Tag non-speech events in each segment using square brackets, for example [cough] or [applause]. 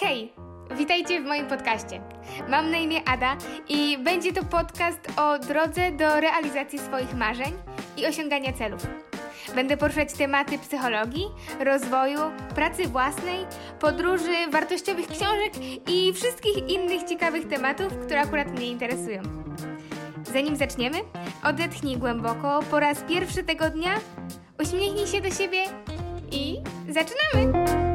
Hej, witajcie w moim podcaście. Mam na imię Ada i będzie to podcast o drodze do realizacji swoich marzeń i osiągania celów. Będę poruszać tematy psychologii, rozwoju, pracy własnej, podróży, wartościowych książek i wszystkich innych ciekawych tematów, które akurat mnie interesują. Zanim zaczniemy, odetchnij głęboko po raz pierwszy tego dnia, uśmiechnij się do siebie i zaczynamy!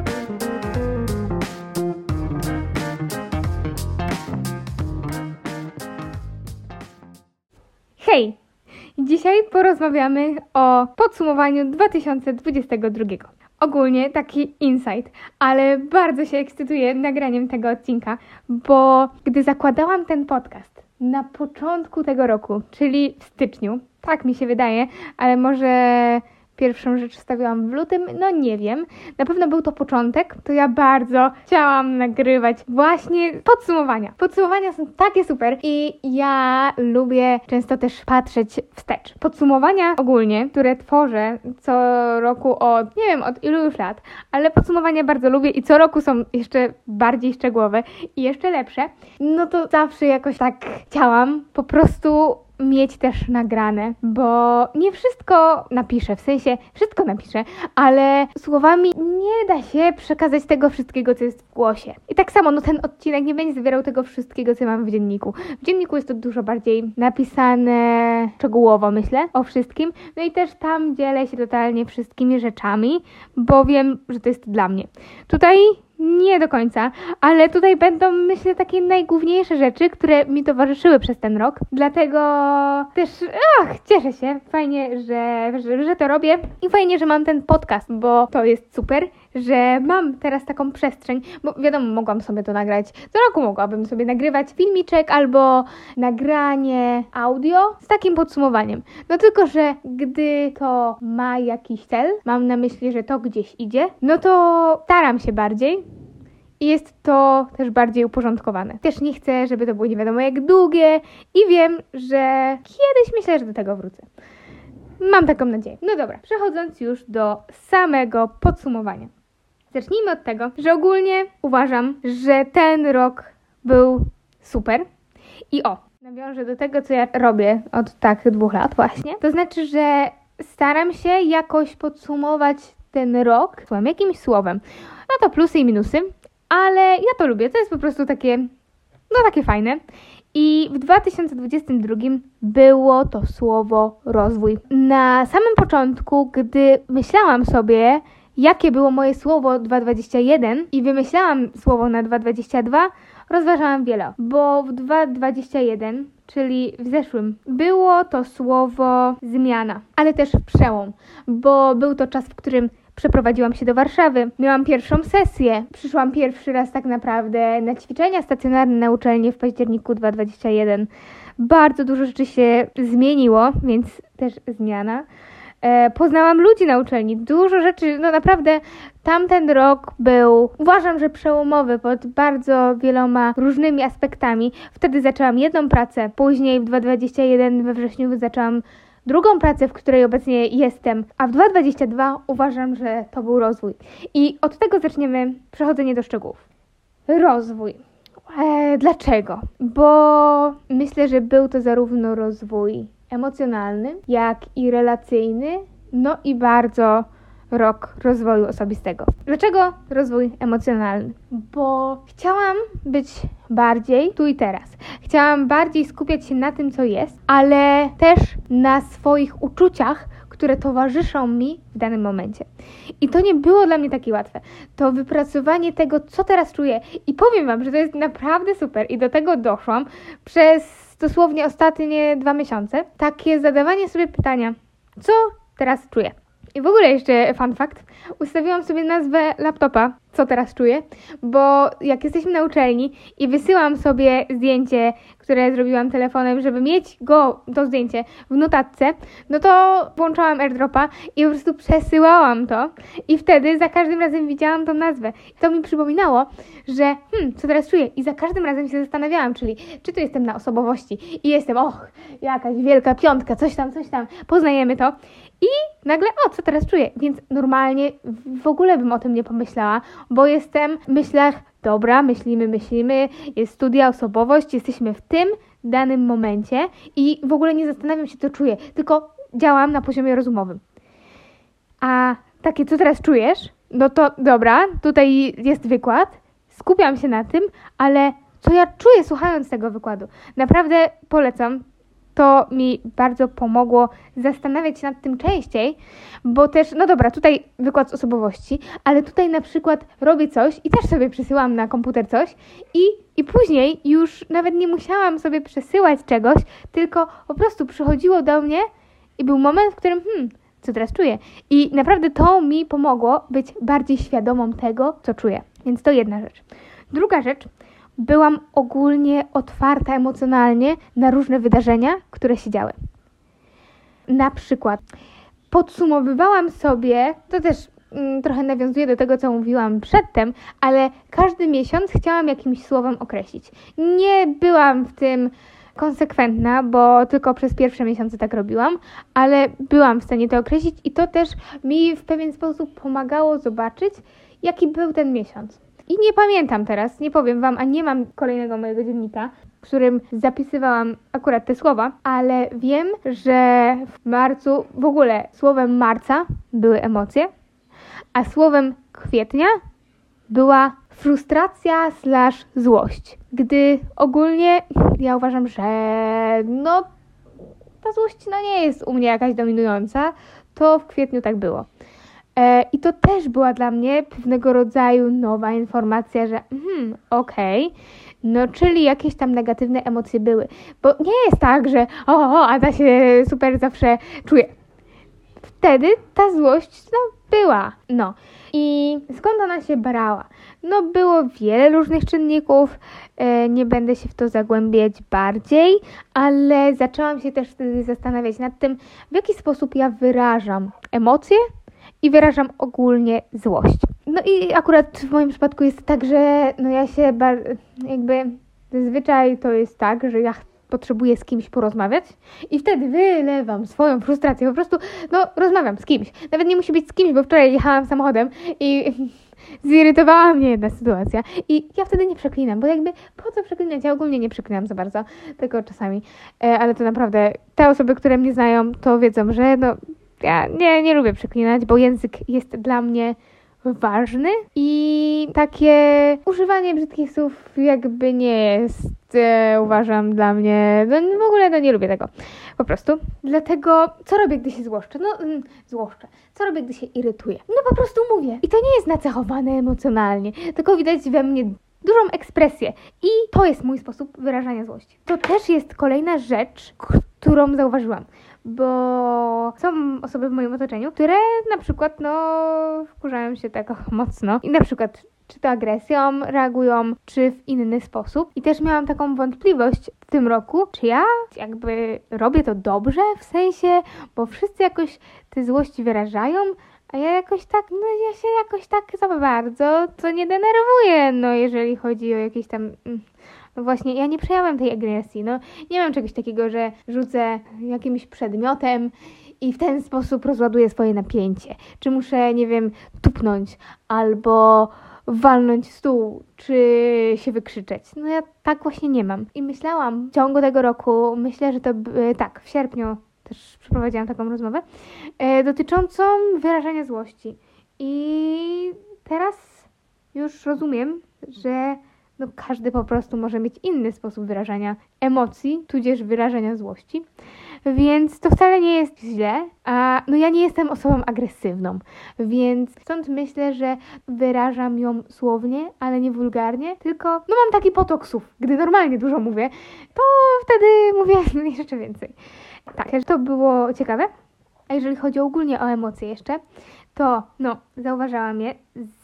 Hej! Dzisiaj porozmawiamy o podsumowaniu 2022. Ogólnie taki insight, ale bardzo się ekscytuję nagraniem tego odcinka, bo gdy zakładałam ten podcast na początku tego roku, czyli w styczniu, tak mi się wydaje, ale może pierwszą rzecz wstawiłam w lutym, no nie wiem. Na pewno był to początek, to ja bardzo chciałam nagrywać właśnie podsumowania. Podsumowania są takie super i ja lubię często też patrzeć wstecz. Podsumowania ogólnie, które tworzę co roku od, nie wiem, od ilu już lat, ale podsumowania bardzo lubię i co roku są jeszcze bardziej szczegółowe i jeszcze lepsze, no to zawsze jakoś tak chciałam po prostu mieć też nagrane, bo nie wszystko napiszę, w sensie wszystko napiszę, ale słowami nie da się przekazać tego wszystkiego, co jest w głosie. I tak samo, no ten odcinek nie będzie zawierał tego wszystkiego, co mam w dzienniku. W dzienniku jest to dużo bardziej napisane szczegółowo, myślę, o wszystkim. No i też tam dzielę się totalnie wszystkimi rzeczami, bo wiem, że to jest dla mnie. Tutaj nie do końca, ale tutaj będą, myślę, takie najgłówniejsze rzeczy, które mi towarzyszyły przez ten rok. Dlatego też, ach, cieszę się. Fajnie, że, że, że to robię i fajnie, że mam ten podcast, bo to jest super że mam teraz taką przestrzeń, bo wiadomo, mogłam sobie to nagrać. Co roku mogłabym sobie nagrywać filmiczek albo nagranie audio z takim podsumowaniem. No tylko, że gdy to ma jakiś cel, mam na myśli, że to gdzieś idzie, no to staram się bardziej, i jest to też bardziej uporządkowane. Też nie chcę, żeby to było nie wiadomo jak długie i wiem, że kiedyś myślę, że do tego wrócę. Mam taką nadzieję. No dobra, przechodząc już do samego podsumowania. Zacznijmy od tego, że ogólnie uważam, że ten rok był super. I o, nawiążę do tego, co ja robię od tak dwóch lat właśnie. To znaczy, że staram się jakoś podsumować ten rok słowem, jakimś słowem. No to plusy i minusy, ale ja to lubię. To jest po prostu takie, no takie fajne. I w 2022 było to słowo rozwój. Na samym początku, gdy myślałam sobie, jakie było moje słowo 221 i wymyślałam słowo na 222, rozważałam wiele, bo w 221, czyli w zeszłym, było to słowo zmiana, ale też przełom, bo był to czas, w którym przeprowadziłam się do Warszawy. Miałam pierwszą sesję. Przyszłam pierwszy raz tak naprawdę na ćwiczenia stacjonarne na uczelni w październiku 2021. Bardzo dużo rzeczy się zmieniło, więc też zmiana. E, poznałam ludzi na uczelni, dużo rzeczy, no naprawdę tamten rok był, uważam, że przełomowy pod bardzo wieloma różnymi aspektami. Wtedy zaczęłam jedną pracę, później w 2021 we wrześniu zaczęłam drugą pracę, w której obecnie jestem, a w 2022 uważam, że to był rozwój. I od tego zaczniemy przechodzenie do szczegółów. Rozwój. E, dlaczego? Bo myślę, że był to zarówno rozwój emocjonalny, jak i relacyjny, no i bardzo rok rozwoju osobistego. Dlaczego rozwój emocjonalny? Bo chciałam być bardziej tu i teraz. Chciałam bardziej skupiać się na tym, co jest, ale też na swoich uczuciach, które towarzyszą mi w danym momencie. I to nie było dla mnie takie łatwe. To wypracowanie tego, co teraz czuję. I powiem Wam, że to jest naprawdę super. I do tego doszłam przez dosłownie ostatnie dwa miesiące. Takie zadawanie sobie pytania, co teraz czuję? I w ogóle jeszcze fun fact, ustawiłam sobie nazwę laptopa, co teraz czuję, bo jak jesteśmy na uczelni i wysyłam sobie zdjęcie, które zrobiłam telefonem, żeby mieć go, to zdjęcie w notatce, no to włączałam airdropa i po prostu przesyłałam to i wtedy za każdym razem widziałam tą nazwę. To mi przypominało, że hmm, co teraz czuję i za każdym razem się zastanawiałam, czyli czy tu jestem na osobowości i jestem, och, jakaś wielka piątka, coś tam, coś tam, poznajemy to i nagle, o, co teraz czuję? Więc normalnie w ogóle bym o tym nie pomyślała. Bo jestem w myślach, dobra, myślimy, myślimy, jest studia, osobowość, jesteśmy w tym danym momencie i w ogóle nie zastanawiam się, co czuję, tylko działam na poziomie rozumowym. A takie, co teraz czujesz? No to dobra, tutaj jest wykład, skupiam się na tym, ale co ja czuję słuchając tego wykładu? Naprawdę polecam. To mi bardzo pomogło zastanawiać się nad tym częściej, bo też, no dobra, tutaj wykład z osobowości, ale tutaj na przykład robię coś i też sobie przesyłam na komputer coś i, i później już nawet nie musiałam sobie przesyłać czegoś, tylko po prostu przychodziło do mnie i był moment, w którym, hmm, co teraz czuję. I naprawdę to mi pomogło być bardziej świadomą tego, co czuję. Więc to jedna rzecz. Druga rzecz, byłam ogólnie otwarta emocjonalnie na różne wydarzenia, które się działy. Na przykład podsumowywałam sobie, to też mm, trochę nawiązuje do tego, co mówiłam przedtem, ale każdy miesiąc chciałam jakimś słowem określić. Nie byłam w tym konsekwentna, bo tylko przez pierwsze miesiące tak robiłam, ale byłam w stanie to określić i to też mi w pewien sposób pomagało zobaczyć, jaki był ten miesiąc. I nie pamiętam teraz, nie powiem Wam, a nie mam kolejnego mojego dziennika, w którym zapisywałam akurat te słowa, ale wiem, że w marcu, w ogóle słowem marca były emocje, a słowem kwietnia była frustracja slash złość. Gdy ogólnie ja uważam, że no ta złość no nie jest u mnie jakaś dominująca, to w kwietniu tak było. E, I to też była dla mnie pewnego rodzaju nowa informacja, że hmm, okej, okay, no czyli jakieś tam negatywne emocje były. Bo nie jest tak, że o, o Ada się super zawsze czuje. Wtedy ta złość no, była. No. I skąd ona się brała? No było wiele różnych czynników, e, nie będę się w to zagłębiać bardziej, ale zaczęłam się też wtedy zastanawiać nad tym, w jaki sposób ja wyrażam emocje i wyrażam ogólnie złość. No i akurat w moim przypadku jest tak, że no ja się jakby zazwyczaj to jest tak, że ja potrzebuję z kimś porozmawiać i wtedy wylewam swoją frustrację. Po prostu, no, rozmawiam z kimś. Nawet nie musi być z kimś, bo wczoraj jechałam samochodem i [laughs] zirytowała mnie jedna sytuacja. I ja wtedy nie przeklinam, bo jakby po co przeklinać? Ja ogólnie nie przeklinam za bardzo, tylko czasami. E, ale to naprawdę te osoby, które mnie znają, to wiedzą, że no, ja nie, nie lubię przeklinać, bo język jest dla mnie ważny i takie używanie brzydkich słów jakby nie jest, e, uważam, dla mnie, no w ogóle no nie lubię tego, po prostu. Dlatego, co robię, gdy się złoszczę? No, mm, złoszczę. Co robię, gdy się irytuję? No po prostu mówię. I to nie jest nacechowane emocjonalnie, tylko widać we mnie dużą ekspresję. I to jest mój sposób wyrażania złości. To też jest kolejna rzecz, którą zauważyłam bo są osoby w moim otoczeniu, które na przykład no wkurzają się tak [laughs] mocno i na przykład czy to agresją reagują, czy w inny sposób. I też miałam taką wątpliwość w tym roku, czy ja jakby robię to dobrze, w sensie, bo wszyscy jakoś te złości wyrażają, a ja jakoś tak, no ja się jakoś tak za bardzo to nie denerwuję, no jeżeli chodzi o jakieś tam mm, no właśnie, ja nie przejąłem tej agresji. No, nie mam czegoś takiego, że rzucę jakimś przedmiotem i w ten sposób rozładuję swoje napięcie. Czy muszę, nie wiem, tupnąć albo walnąć stół, czy się wykrzyczeć. No ja tak właśnie nie mam. I myślałam w ciągu tego roku, myślę, że to tak, w sierpniu też przeprowadziłam taką rozmowę, e, dotyczącą wyrażania złości. I teraz już rozumiem, że no każdy po prostu może mieć inny sposób wyrażania emocji, tudzież wyrażania złości. Więc to wcale nie jest źle, a no ja nie jestem osobą agresywną, więc stąd myślę, że wyrażam ją słownie, ale nie wulgarnie, tylko no mam taki potok słów. Gdy normalnie dużo mówię, to wtedy mówię [laughs] jeszcze więcej. Tak, to było ciekawe. A jeżeli chodzi ogólnie o emocje jeszcze, to no, zauważałam je,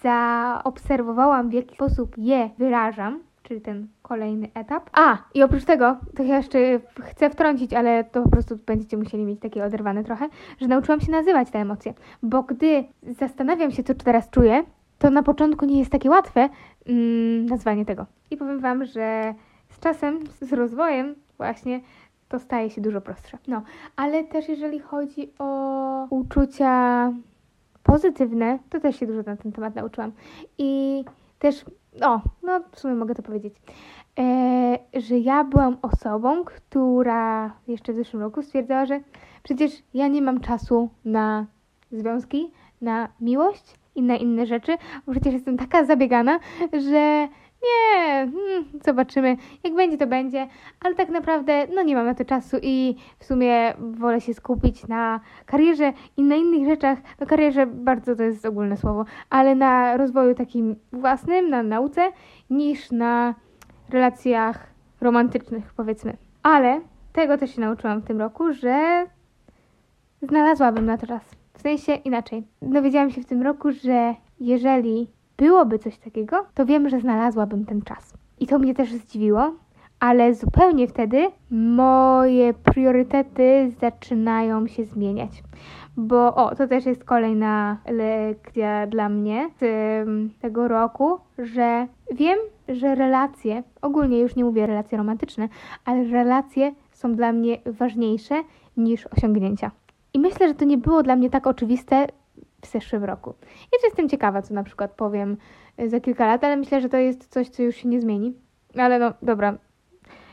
zaobserwowałam w jaki sposób je wyrażam, czyli ten kolejny etap. A, i oprócz tego, to ja jeszcze chcę wtrącić, ale to po prostu będziecie musieli mieć takie oderwane trochę, że nauczyłam się nazywać te emocje, bo gdy zastanawiam się, co teraz czuję, to na początku nie jest takie łatwe mm, nazwanie tego. I powiem Wam, że z czasem, z rozwojem właśnie to staje się dużo prostsze. No, ale też jeżeli chodzi o uczucia pozytywne, to też się dużo na ten temat nauczyłam. I też, o, no w sumie mogę to powiedzieć, e, że ja byłam osobą, która jeszcze w zeszłym roku stwierdzała, że przecież ja nie mam czasu na związki, na miłość i na inne rzeczy, bo przecież jestem taka zabiegana, że nie, zobaczymy, jak będzie to będzie, ale tak naprawdę no nie mam na to czasu i w sumie wolę się skupić na karierze i na innych rzeczach, no karierze bardzo to jest ogólne słowo, ale na rozwoju takim własnym, na nauce, niż na relacjach romantycznych powiedzmy. Ale tego też się nauczyłam w tym roku, że znalazłabym na to czas. W sensie inaczej. Dowiedziałam się w tym roku, że jeżeli byłoby coś takiego, to wiem, że znalazłabym ten czas. I to mnie też zdziwiło, ale zupełnie wtedy moje priorytety zaczynają się zmieniać. Bo o, to też jest kolejna lekcja dla mnie z tego roku, że wiem, że relacje, ogólnie już nie mówię relacje romantyczne, ale relacje są dla mnie ważniejsze niż osiągnięcia. I myślę, że to nie było dla mnie tak oczywiste w zeszłym roku. I jestem ciekawa, co na przykład powiem e, za kilka lat, ale myślę, że to jest coś, co już się nie zmieni. Ale no, dobra,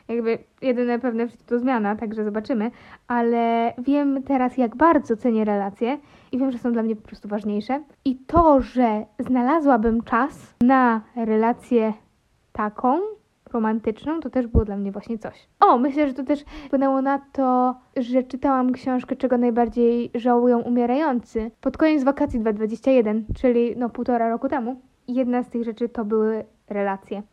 jakby jedyne pewne to zmiana, także zobaczymy, ale wiem teraz, jak bardzo cenię relacje i wiem, że są dla mnie po prostu ważniejsze. I to, że znalazłabym czas na relację taką, romantyczną, to też było dla mnie właśnie coś. O, myślę, że to też wpłynęło na to, że czytałam książkę Czego najbardziej żałują umierający pod koniec wakacji 2021, czyli no półtora roku temu. Jedna z tych rzeczy to były relacje.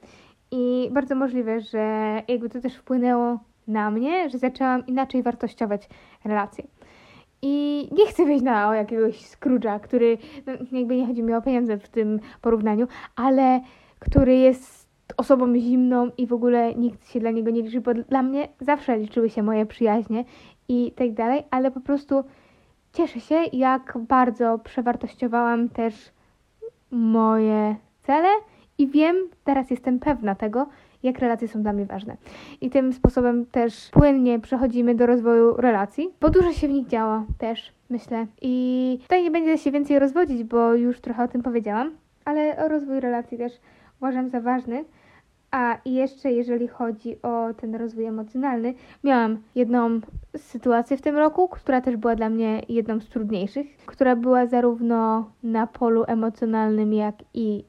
I bardzo możliwe, że jakby to też wpłynęło na mnie, że zaczęłam inaczej wartościować relacje. I nie chcę wejść na jakiegoś Scrooge'a, który, no, jakby nie chodzi mi o pieniądze w tym porównaniu, ale który jest osobą zimną i w ogóle nikt się dla niego nie liczy, bo dla mnie zawsze liczyły się moje przyjaźnie i tak dalej, ale po prostu cieszę się, jak bardzo przewartościowałam też moje cele i wiem, teraz jestem pewna tego, jak relacje są dla mnie ważne. I tym sposobem też płynnie przechodzimy do rozwoju relacji, bo dużo się w nich działa też, myślę. I tutaj nie będę się więcej rozwodzić, bo już trochę o tym powiedziałam, ale o rozwój relacji też uważam za ważny. A jeszcze jeżeli chodzi o ten rozwój emocjonalny, miałam jedną sytuację w tym roku, która też była dla mnie jedną z trudniejszych, która była zarówno na polu emocjonalnym, jak i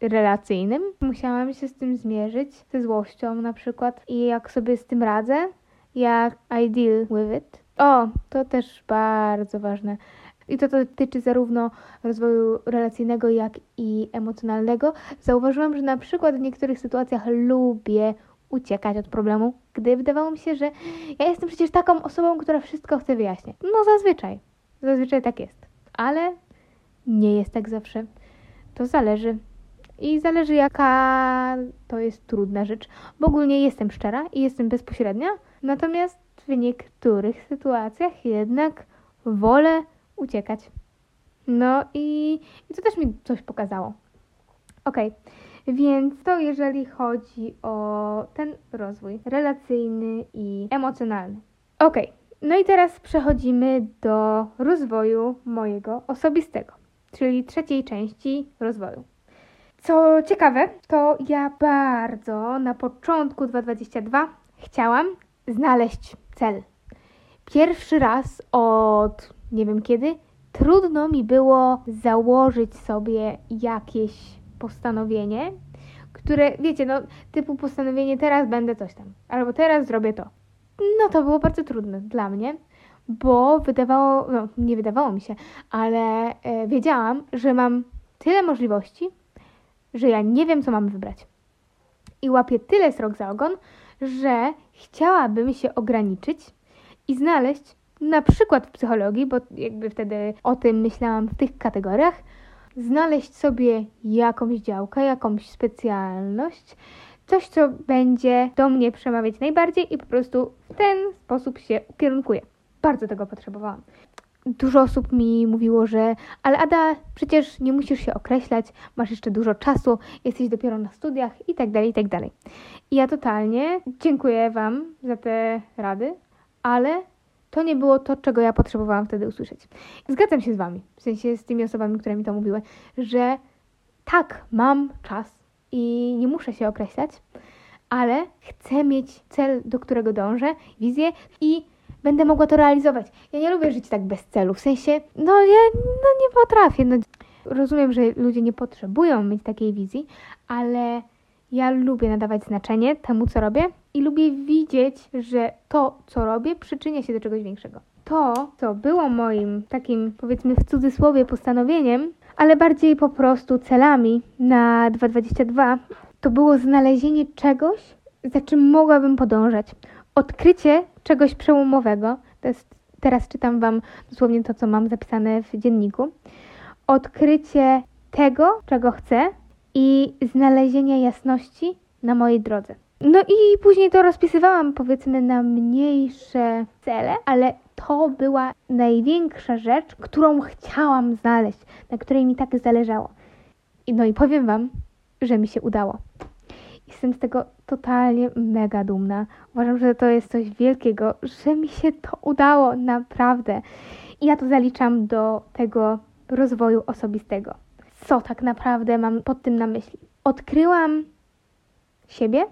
relacyjnym. Musiałam się z tym zmierzyć, ze złością na przykład i jak sobie z tym radzę, jak I deal with it. O, to też bardzo ważne. I to dotyczy zarówno rozwoju relacyjnego, jak i emocjonalnego. Zauważyłam, że na przykład w niektórych sytuacjach lubię uciekać od problemu, gdy wydawało mi się, że ja jestem przecież taką osobą, która wszystko chce wyjaśnić. No zazwyczaj. Zazwyczaj tak jest. Ale nie jest tak zawsze. To zależy. I zależy, jaka to jest trudna rzecz. Bo ogólnie jestem szczera i jestem bezpośrednia, natomiast w niektórych sytuacjach jednak wolę uciekać. No i, i to też mi coś pokazało. Ok, więc to jeżeli chodzi o ten rozwój relacyjny i emocjonalny. Ok, no i teraz przechodzimy do rozwoju mojego osobistego, czyli trzeciej części rozwoju. Co ciekawe, to ja bardzo na początku 2022 chciałam znaleźć cel. Pierwszy raz od nie wiem kiedy, trudno mi było założyć sobie jakieś postanowienie, które, wiecie, no, typu postanowienie teraz będę coś tam, albo teraz zrobię to. No to było bardzo trudne dla mnie, bo wydawało, no nie wydawało mi się, ale e, wiedziałam, że mam tyle możliwości, że ja nie wiem, co mam wybrać. I łapię tyle srok za ogon, że chciałabym się ograniczyć i znaleźć na przykład w psychologii, bo jakby wtedy o tym myślałam w tych kategoriach, znaleźć sobie jakąś działkę, jakąś specjalność, coś, co będzie do mnie przemawiać najbardziej i po prostu w ten sposób się ukierunkuję. Bardzo tego potrzebowałam. Dużo osób mi mówiło, że ale Ada, przecież nie musisz się określać, masz jeszcze dużo czasu, jesteś dopiero na studiach i tak dalej, i tak dalej. I ja totalnie dziękuję Wam za te rady, ale to nie było to, czego ja potrzebowałam wtedy usłyszeć. Zgadzam się z Wami, w sensie z tymi osobami, które mi to mówiły, że tak, mam czas i nie muszę się określać, ale chcę mieć cel, do którego dążę, wizję i będę mogła to realizować. Ja nie lubię żyć tak bez celu, w sensie, no ja no nie potrafię. No, rozumiem, że ludzie nie potrzebują mieć takiej wizji, ale ja lubię nadawać znaczenie temu, co robię i lubię widzieć, że to, co robię, przyczynia się do czegoś większego. To, co było moim takim, powiedzmy w cudzysłowie, postanowieniem, ale bardziej po prostu celami na 2022, to było znalezienie czegoś, za czym mogłabym podążać. Odkrycie czegoś przełomowego. Jest, teraz czytam Wam dosłownie to, co mam zapisane w dzienniku. Odkrycie tego, czego chcę i znalezienie jasności na mojej drodze. No i później to rozpisywałam powiedzmy na mniejsze cele, ale to była największa rzecz, którą chciałam znaleźć, na której mi tak zależało. I no i powiem Wam, że mi się udało. Jestem z tego totalnie mega dumna. Uważam, że to jest coś wielkiego, że mi się to udało, naprawdę. I ja to zaliczam do tego rozwoju osobistego. Co tak naprawdę mam pod tym na myśli? Odkryłam siebie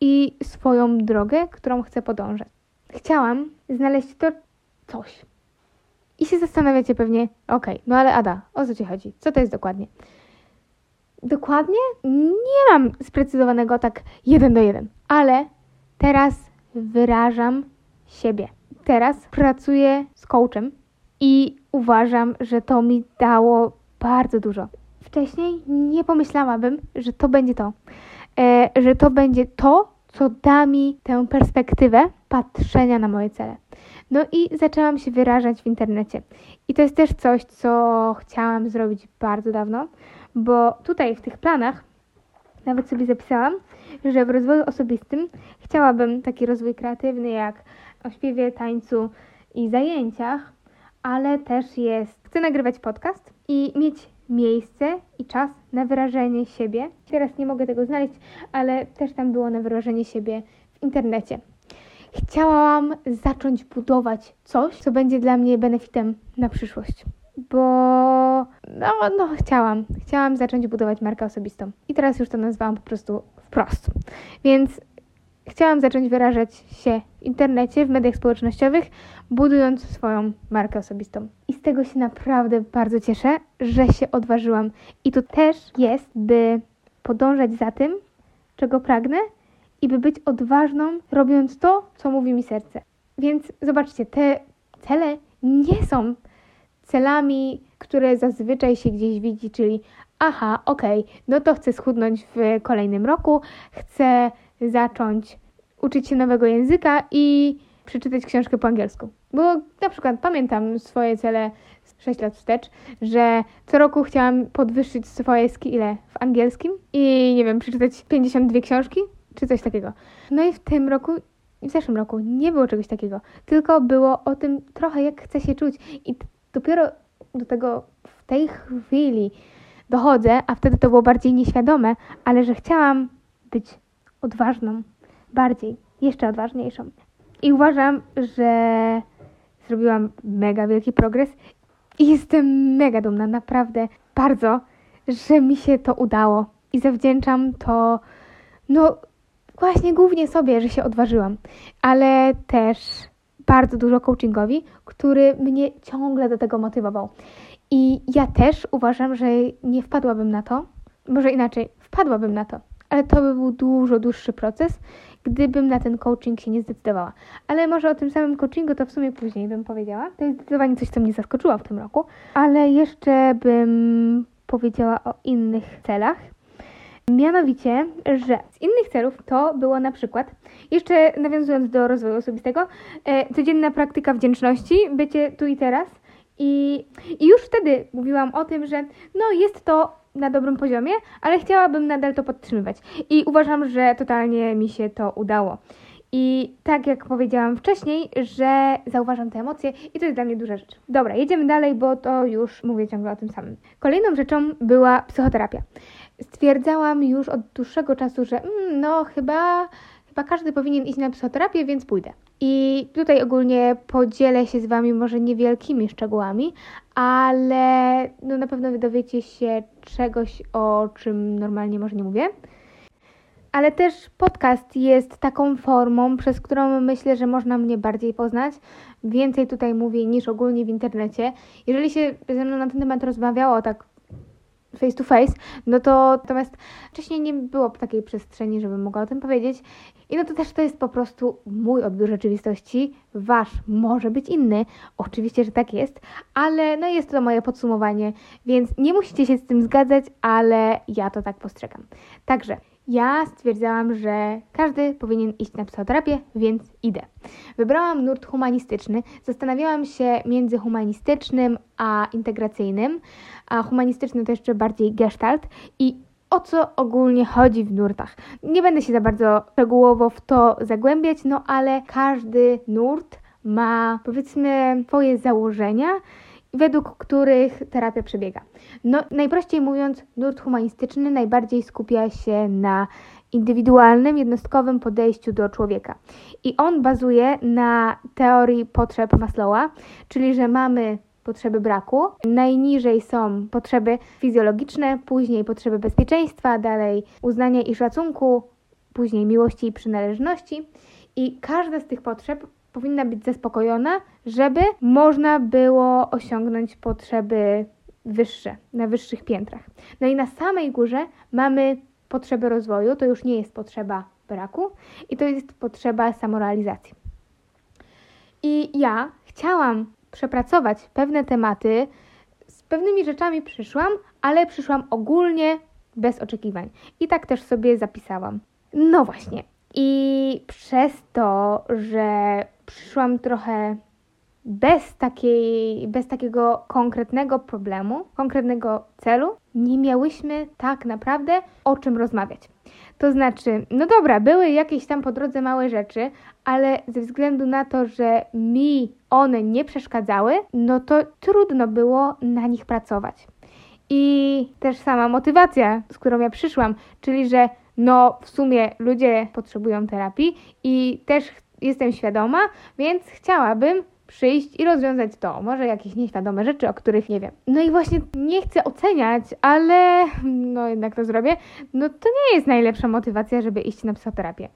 i swoją drogę, którą chcę podążać. Chciałam znaleźć to coś. I się zastanawiacie pewnie, okej, okay, no ale Ada, o co ci chodzi? Co to jest dokładnie? Dokładnie nie mam sprecyzowanego tak jeden do jeden, ale teraz wyrażam siebie. Teraz pracuję z coachem i uważam, że to mi dało bardzo dużo. Wcześniej nie pomyślałabym, że to będzie to, że to będzie to, co da mi tę perspektywę patrzenia na moje cele. No i zaczęłam się wyrażać w internecie. I to jest też coś, co chciałam zrobić bardzo dawno, bo tutaj w tych planach nawet sobie zapisałam, że w rozwoju osobistym chciałabym taki rozwój kreatywny jak o śpiewie, tańcu i zajęciach, ale też jest, chcę nagrywać podcast i mieć miejsce i czas na wyrażenie siebie. Teraz nie mogę tego znaleźć, ale też tam było na wyrażenie siebie w internecie. Chciałam zacząć budować coś, co będzie dla mnie benefitem na przyszłość bo no, no chciałam, chciałam zacząć budować markę osobistą. I teraz już to nazwałam po prostu wprost. Więc chciałam zacząć wyrażać się w internecie, w mediach społecznościowych, budując swoją markę osobistą. I z tego się naprawdę bardzo cieszę, że się odważyłam. I to też jest, by podążać za tym, czego pragnę i by być odważną, robiąc to, co mówi mi serce. Więc zobaczcie, te cele nie są celami, które zazwyczaj się gdzieś widzi, czyli aha, okej, okay, no to chcę schudnąć w kolejnym roku, chcę zacząć uczyć się nowego języka i przeczytać książkę po angielsku. Bo na przykład pamiętam swoje cele 6 lat wstecz, że co roku chciałam podwyższyć swoje skille w angielskim i nie wiem, przeczytać 52 książki czy coś takiego. No i w tym roku w zeszłym roku nie było czegoś takiego, tylko było o tym trochę, jak chcę się czuć. I dopiero do tego w tej chwili dochodzę, a wtedy to było bardziej nieświadome, ale że chciałam być odważną, bardziej, jeszcze odważniejszą. I uważam, że zrobiłam mega wielki progres i jestem mega dumna, naprawdę bardzo, że mi się to udało. I zawdzięczam to, no właśnie głównie sobie, że się odważyłam, ale też bardzo dużo coachingowi, który mnie ciągle do tego motywował. I ja też uważam, że nie wpadłabym na to, może inaczej, wpadłabym na to, ale to by był dużo dłuższy proces, gdybym na ten coaching się nie zdecydowała. Ale może o tym samym coachingu to w sumie później bym powiedziała. To jest zdecydowanie coś, co mnie zaskoczyło w tym roku, ale jeszcze bym powiedziała o innych celach. Mianowicie, że z innych celów to było na przykład, jeszcze nawiązując do rozwoju osobistego, e, codzienna praktyka wdzięczności, bycie tu i teraz. I, I już wtedy mówiłam o tym, że no jest to na dobrym poziomie, ale chciałabym nadal to podtrzymywać. I uważam, że totalnie mi się to udało. I tak jak powiedziałam wcześniej, że zauważam te emocje i to jest dla mnie duża rzecz. Dobra, jedziemy dalej, bo to już mówię ciągle o tym samym. Kolejną rzeczą była psychoterapia stwierdzałam już od dłuższego czasu, że mm, no chyba, chyba każdy powinien iść na psychoterapię, więc pójdę. I tutaj ogólnie podzielę się z Wami może niewielkimi szczegółami, ale no na pewno dowiecie się czegoś, o czym normalnie może nie mówię. Ale też podcast jest taką formą, przez którą myślę, że można mnie bardziej poznać. Więcej tutaj mówię niż ogólnie w internecie. Jeżeli się ze mną na ten temat rozmawiało tak face to face, no to natomiast wcześniej nie było takiej przestrzeni, żebym mogła o tym powiedzieć. I no to też to jest po prostu mój odbiór rzeczywistości, wasz może być inny. Oczywiście, że tak jest, ale no jest to moje podsumowanie, więc nie musicie się z tym zgadzać, ale ja to tak postrzegam. Także ja stwierdzałam, że każdy powinien iść na psychoterapię, więc idę. Wybrałam nurt humanistyczny. Zastanawiałam się między humanistycznym a integracyjnym, a humanistyczny to jeszcze bardziej gestalt i o co ogólnie chodzi w nurtach. Nie będę się za bardzo szczegółowo w to zagłębiać, no ale każdy nurt ma powiedzmy swoje założenia według których terapia przebiega. No, najprościej mówiąc, nurt humanistyczny najbardziej skupia się na indywidualnym, jednostkowym podejściu do człowieka. I on bazuje na teorii potrzeb Maslowa, czyli że mamy potrzeby braku, najniżej są potrzeby fizjologiczne, później potrzeby bezpieczeństwa, dalej uznania i szacunku, później miłości i przynależności. I każda z tych potrzeb powinna być zaspokojona, żeby można było osiągnąć potrzeby wyższe, na wyższych piętrach. No i na samej górze mamy potrzeby rozwoju, to już nie jest potrzeba braku i to jest potrzeba samorealizacji. I ja chciałam przepracować pewne tematy, z pewnymi rzeczami przyszłam, ale przyszłam ogólnie bez oczekiwań. I tak też sobie zapisałam. No właśnie. I przez to, że przyszłam trochę bez, takiej, bez takiego konkretnego problemu, konkretnego celu, nie miałyśmy tak naprawdę o czym rozmawiać. To znaczy, no dobra, były jakieś tam po drodze małe rzeczy, ale ze względu na to, że mi one nie przeszkadzały, no to trudno było na nich pracować. I też sama motywacja, z którą ja przyszłam, czyli że no w sumie ludzie potrzebują terapii i też jestem świadoma, więc chciałabym przyjść i rozwiązać to. Może jakieś nieświadome rzeczy, o których nie wiem. No i właśnie nie chcę oceniać, ale [laughs] no jednak to zrobię. No to nie jest najlepsza motywacja, żeby iść na psychoterapię.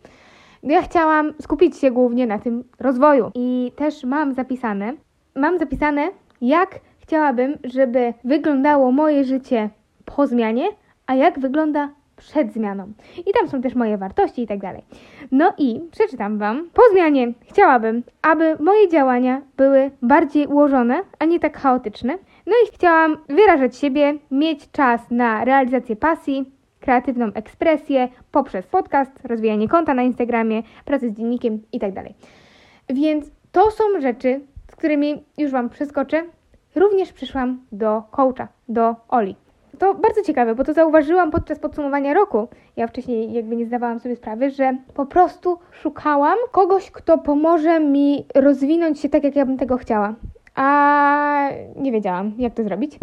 No ja chciałam skupić się głównie na tym rozwoju i też mam zapisane, mam zapisane, jak chciałabym, żeby wyglądało moje życie po zmianie, a jak wygląda przed zmianą. I tam są też moje wartości i tak dalej. No i przeczytam Wam. Po zmianie chciałabym, aby moje działania były bardziej ułożone, a nie tak chaotyczne. No i chciałam wyrażać siebie, mieć czas na realizację pasji, kreatywną ekspresję poprzez podcast, rozwijanie konta na Instagramie, pracę z dziennikiem i tak. Więc to są rzeczy, z którymi już Wam przeskoczę. Również przyszłam do coacha, do Oli. To bardzo ciekawe, bo to zauważyłam podczas podsumowania roku. Ja wcześniej jakby nie zdawałam sobie sprawy, że po prostu szukałam kogoś, kto pomoże mi rozwinąć się tak, jak ja bym tego chciała. A nie wiedziałam, jak to zrobić.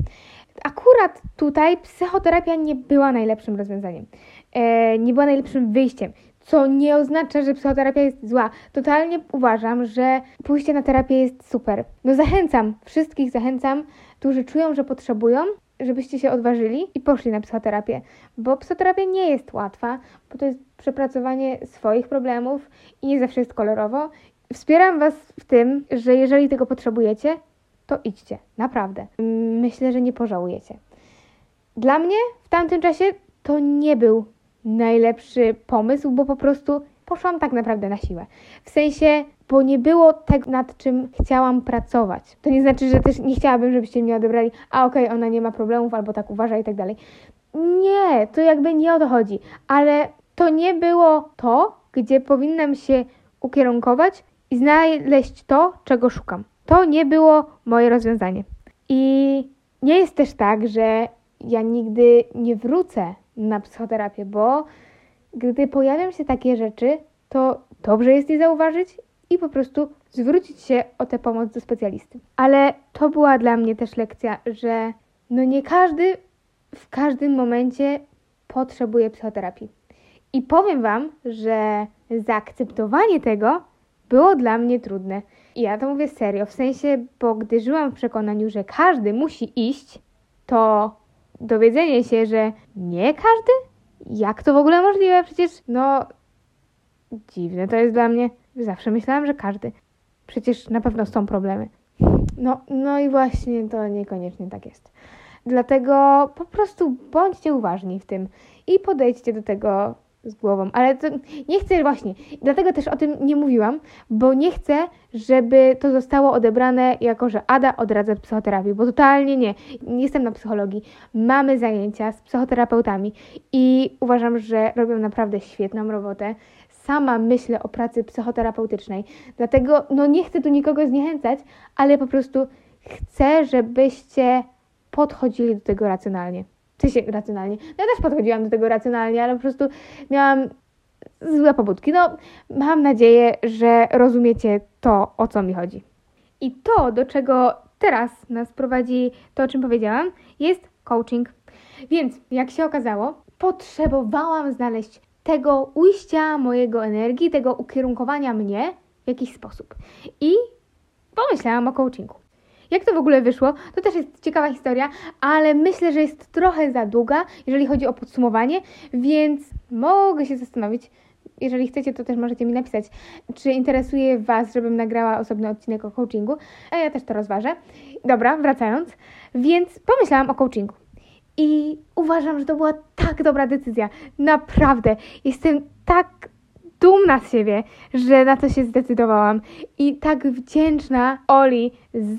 Akurat tutaj psychoterapia nie była najlepszym rozwiązaniem. E, nie była najlepszym wyjściem co nie oznacza, że psychoterapia jest zła. Totalnie uważam, że pójście na terapię jest super. No zachęcam, wszystkich zachęcam, którzy czują, że potrzebują, żebyście się odważyli i poszli na psychoterapię, bo psychoterapia nie jest łatwa, bo to jest przepracowanie swoich problemów i nie zawsze jest kolorowo. Wspieram Was w tym, że jeżeli tego potrzebujecie, to idźcie, naprawdę. Myślę, że nie pożałujecie. Dla mnie w tamtym czasie to nie był najlepszy pomysł, bo po prostu poszłam tak naprawdę na siłę. W sensie, bo nie było tego, nad czym chciałam pracować. To nie znaczy, że też nie chciałabym, żebyście mnie odebrali, a okej, okay, ona nie ma problemów, albo tak uważa i tak dalej. Nie, to jakby nie o to chodzi, ale to nie było to, gdzie powinnam się ukierunkować i znaleźć to, czego szukam. To nie było moje rozwiązanie. I nie jest też tak, że ja nigdy nie wrócę na psychoterapię, bo gdy pojawią się takie rzeczy, to dobrze jest je zauważyć i po prostu zwrócić się o tę pomoc do specjalisty. Ale to była dla mnie też lekcja, że no nie każdy w każdym momencie potrzebuje psychoterapii. I powiem Wam, że zaakceptowanie tego było dla mnie trudne. I ja to mówię serio, w sensie, bo gdy żyłam w przekonaniu, że każdy musi iść, to dowiedzenie się, że nie każdy? Jak to w ogóle możliwe? Przecież, no, dziwne to jest dla mnie. Zawsze myślałam, że każdy. Przecież na pewno są problemy. No, no i właśnie to niekoniecznie tak jest. Dlatego po prostu bądźcie uważni w tym i podejdźcie do tego z głową. Ale nie chcę właśnie, dlatego też o tym nie mówiłam, bo nie chcę, żeby to zostało odebrane jako, że Ada odradza psychoterapii, bo totalnie nie. Nie jestem na psychologii. Mamy zajęcia z psychoterapeutami i uważam, że robią naprawdę świetną robotę. Sama myślę o pracy psychoterapeutycznej, dlatego no nie chcę tu nikogo zniechęcać, ale po prostu chcę, żebyście podchodzili do tego racjonalnie. W sensie racjonalnie. No ja też podchodziłam do tego racjonalnie, ale po prostu miałam złe pobudki. No, mam nadzieję, że rozumiecie to, o co mi chodzi. I to, do czego teraz nas prowadzi to, o czym powiedziałam, jest coaching. Więc, jak się okazało, potrzebowałam znaleźć tego ujścia mojego energii, tego ukierunkowania mnie w jakiś sposób. I pomyślałam o coachingu. Jak to w ogóle wyszło? To też jest ciekawa historia, ale myślę, że jest trochę za długa, jeżeli chodzi o podsumowanie, więc mogę się zastanowić. Jeżeli chcecie, to też możecie mi napisać, czy interesuje Was, żebym nagrała osobny odcinek o coachingu, a ja też to rozważę. Dobra, wracając. Więc pomyślałam o coachingu. I uważam, że to była tak dobra decyzja. Naprawdę. Jestem tak dumna z siebie, że na to się zdecydowałam i tak wdzięczna Oli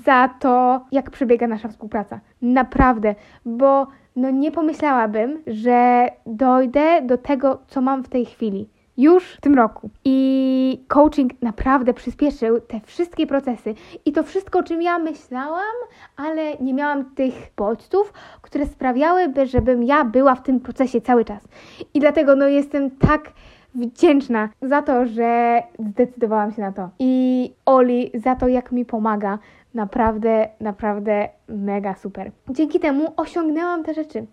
za to, jak przebiega nasza współpraca. Naprawdę, bo no nie pomyślałabym, że dojdę do tego, co mam w tej chwili. Już w tym roku. I coaching naprawdę przyspieszył te wszystkie procesy i to wszystko, o czym ja myślałam, ale nie miałam tych bodźców, które sprawiałyby, żebym ja była w tym procesie cały czas. I dlatego no jestem tak wdzięczna za to, że zdecydowałam się na to. I Oli za to, jak mi pomaga. Naprawdę, naprawdę mega super. Dzięki temu osiągnęłam te rzeczy.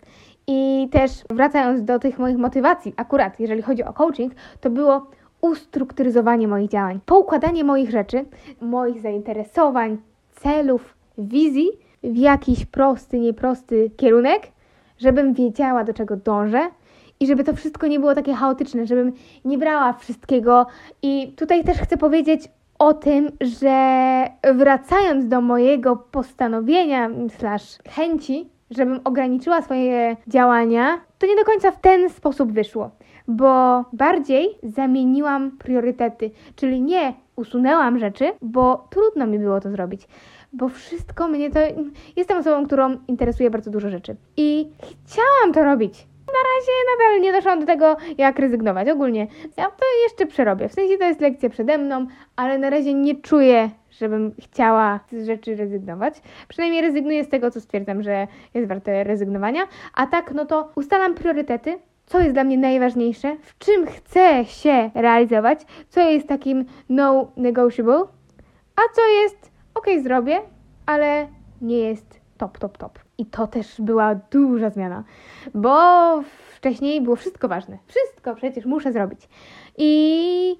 I też wracając do tych moich motywacji, akurat jeżeli chodzi o coaching, to było ustrukturyzowanie moich działań, poukładanie moich rzeczy, moich zainteresowań, celów, wizji w jakiś prosty, nieprosty kierunek, żebym wiedziała, do czego dążę, i żeby to wszystko nie było takie chaotyczne, żebym nie brała wszystkiego. I tutaj też chcę powiedzieć o tym, że wracając do mojego postanowienia slash chęci, żebym ograniczyła swoje działania, to nie do końca w ten sposób wyszło, bo bardziej zamieniłam priorytety, czyli nie usunęłam rzeczy, bo trudno mi było to zrobić bo wszystko mnie to. Jestem osobą, którą interesuje bardzo dużo rzeczy. I chciałam to robić na razie nadal nie doszłam do tego, jak rezygnować. Ogólnie ja to jeszcze przerobię. W sensie to jest lekcja przede mną, ale na razie nie czuję, żebym chciała z rzeczy rezygnować. Przynajmniej rezygnuję z tego, co stwierdzam, że jest warte rezygnowania. A tak, no to ustalam priorytety, co jest dla mnie najważniejsze, w czym chcę się realizować, co jest takim no negotiable, a co jest ok, zrobię, ale nie jest top, top, top. I to też była duża zmiana, bo wcześniej było wszystko ważne. Wszystko przecież muszę zrobić. I,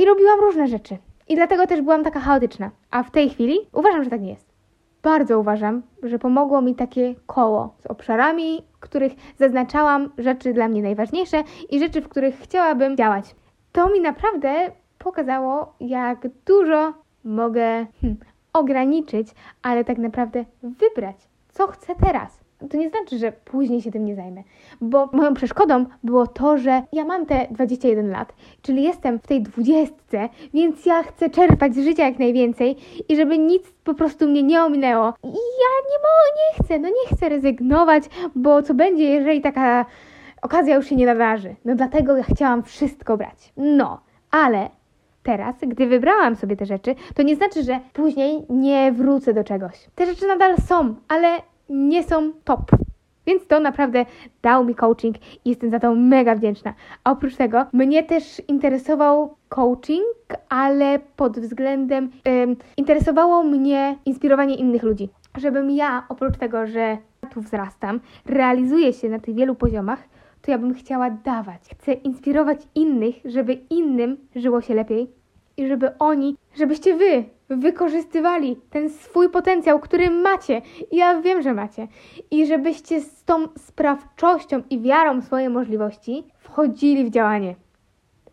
i robiłam różne rzeczy. I dlatego też byłam taka chaotyczna. A w tej chwili uważam, że tak nie jest. Bardzo uważam, że pomogło mi takie koło z obszarami, w których zaznaczałam rzeczy dla mnie najważniejsze i rzeczy, w których chciałabym działać. To mi naprawdę pokazało, jak dużo mogę hmm, ograniczyć, ale tak naprawdę wybrać co chcę teraz. To nie znaczy, że później się tym nie zajmę, bo moją przeszkodą było to, że ja mam te 21 lat, czyli jestem w tej dwudziestce, więc ja chcę czerpać z życia jak najwięcej i żeby nic po prostu mnie nie ominęło. I ja nie, mo- nie chcę, no nie chcę rezygnować, bo co będzie, jeżeli taka okazja już się nie nadarzy. No dlatego ja chciałam wszystko brać. No, ale teraz, gdy wybrałam sobie te rzeczy, to nie znaczy, że później nie wrócę do czegoś. Te rzeczy nadal są, ale nie są top. Więc to naprawdę dał mi coaching i jestem za to mega wdzięczna. A oprócz tego mnie też interesował coaching, ale pod względem ym, interesowało mnie inspirowanie innych ludzi. Żebym ja, oprócz tego, że tu wzrastam, realizuję się na tych wielu poziomach, to ja bym chciała dawać. Chcę inspirować innych, żeby innym żyło się lepiej i żeby oni, żebyście wy wykorzystywali ten swój potencjał, który macie. I ja wiem, że macie. I żebyście z tą sprawczością i wiarą w swoje możliwości wchodzili w działanie.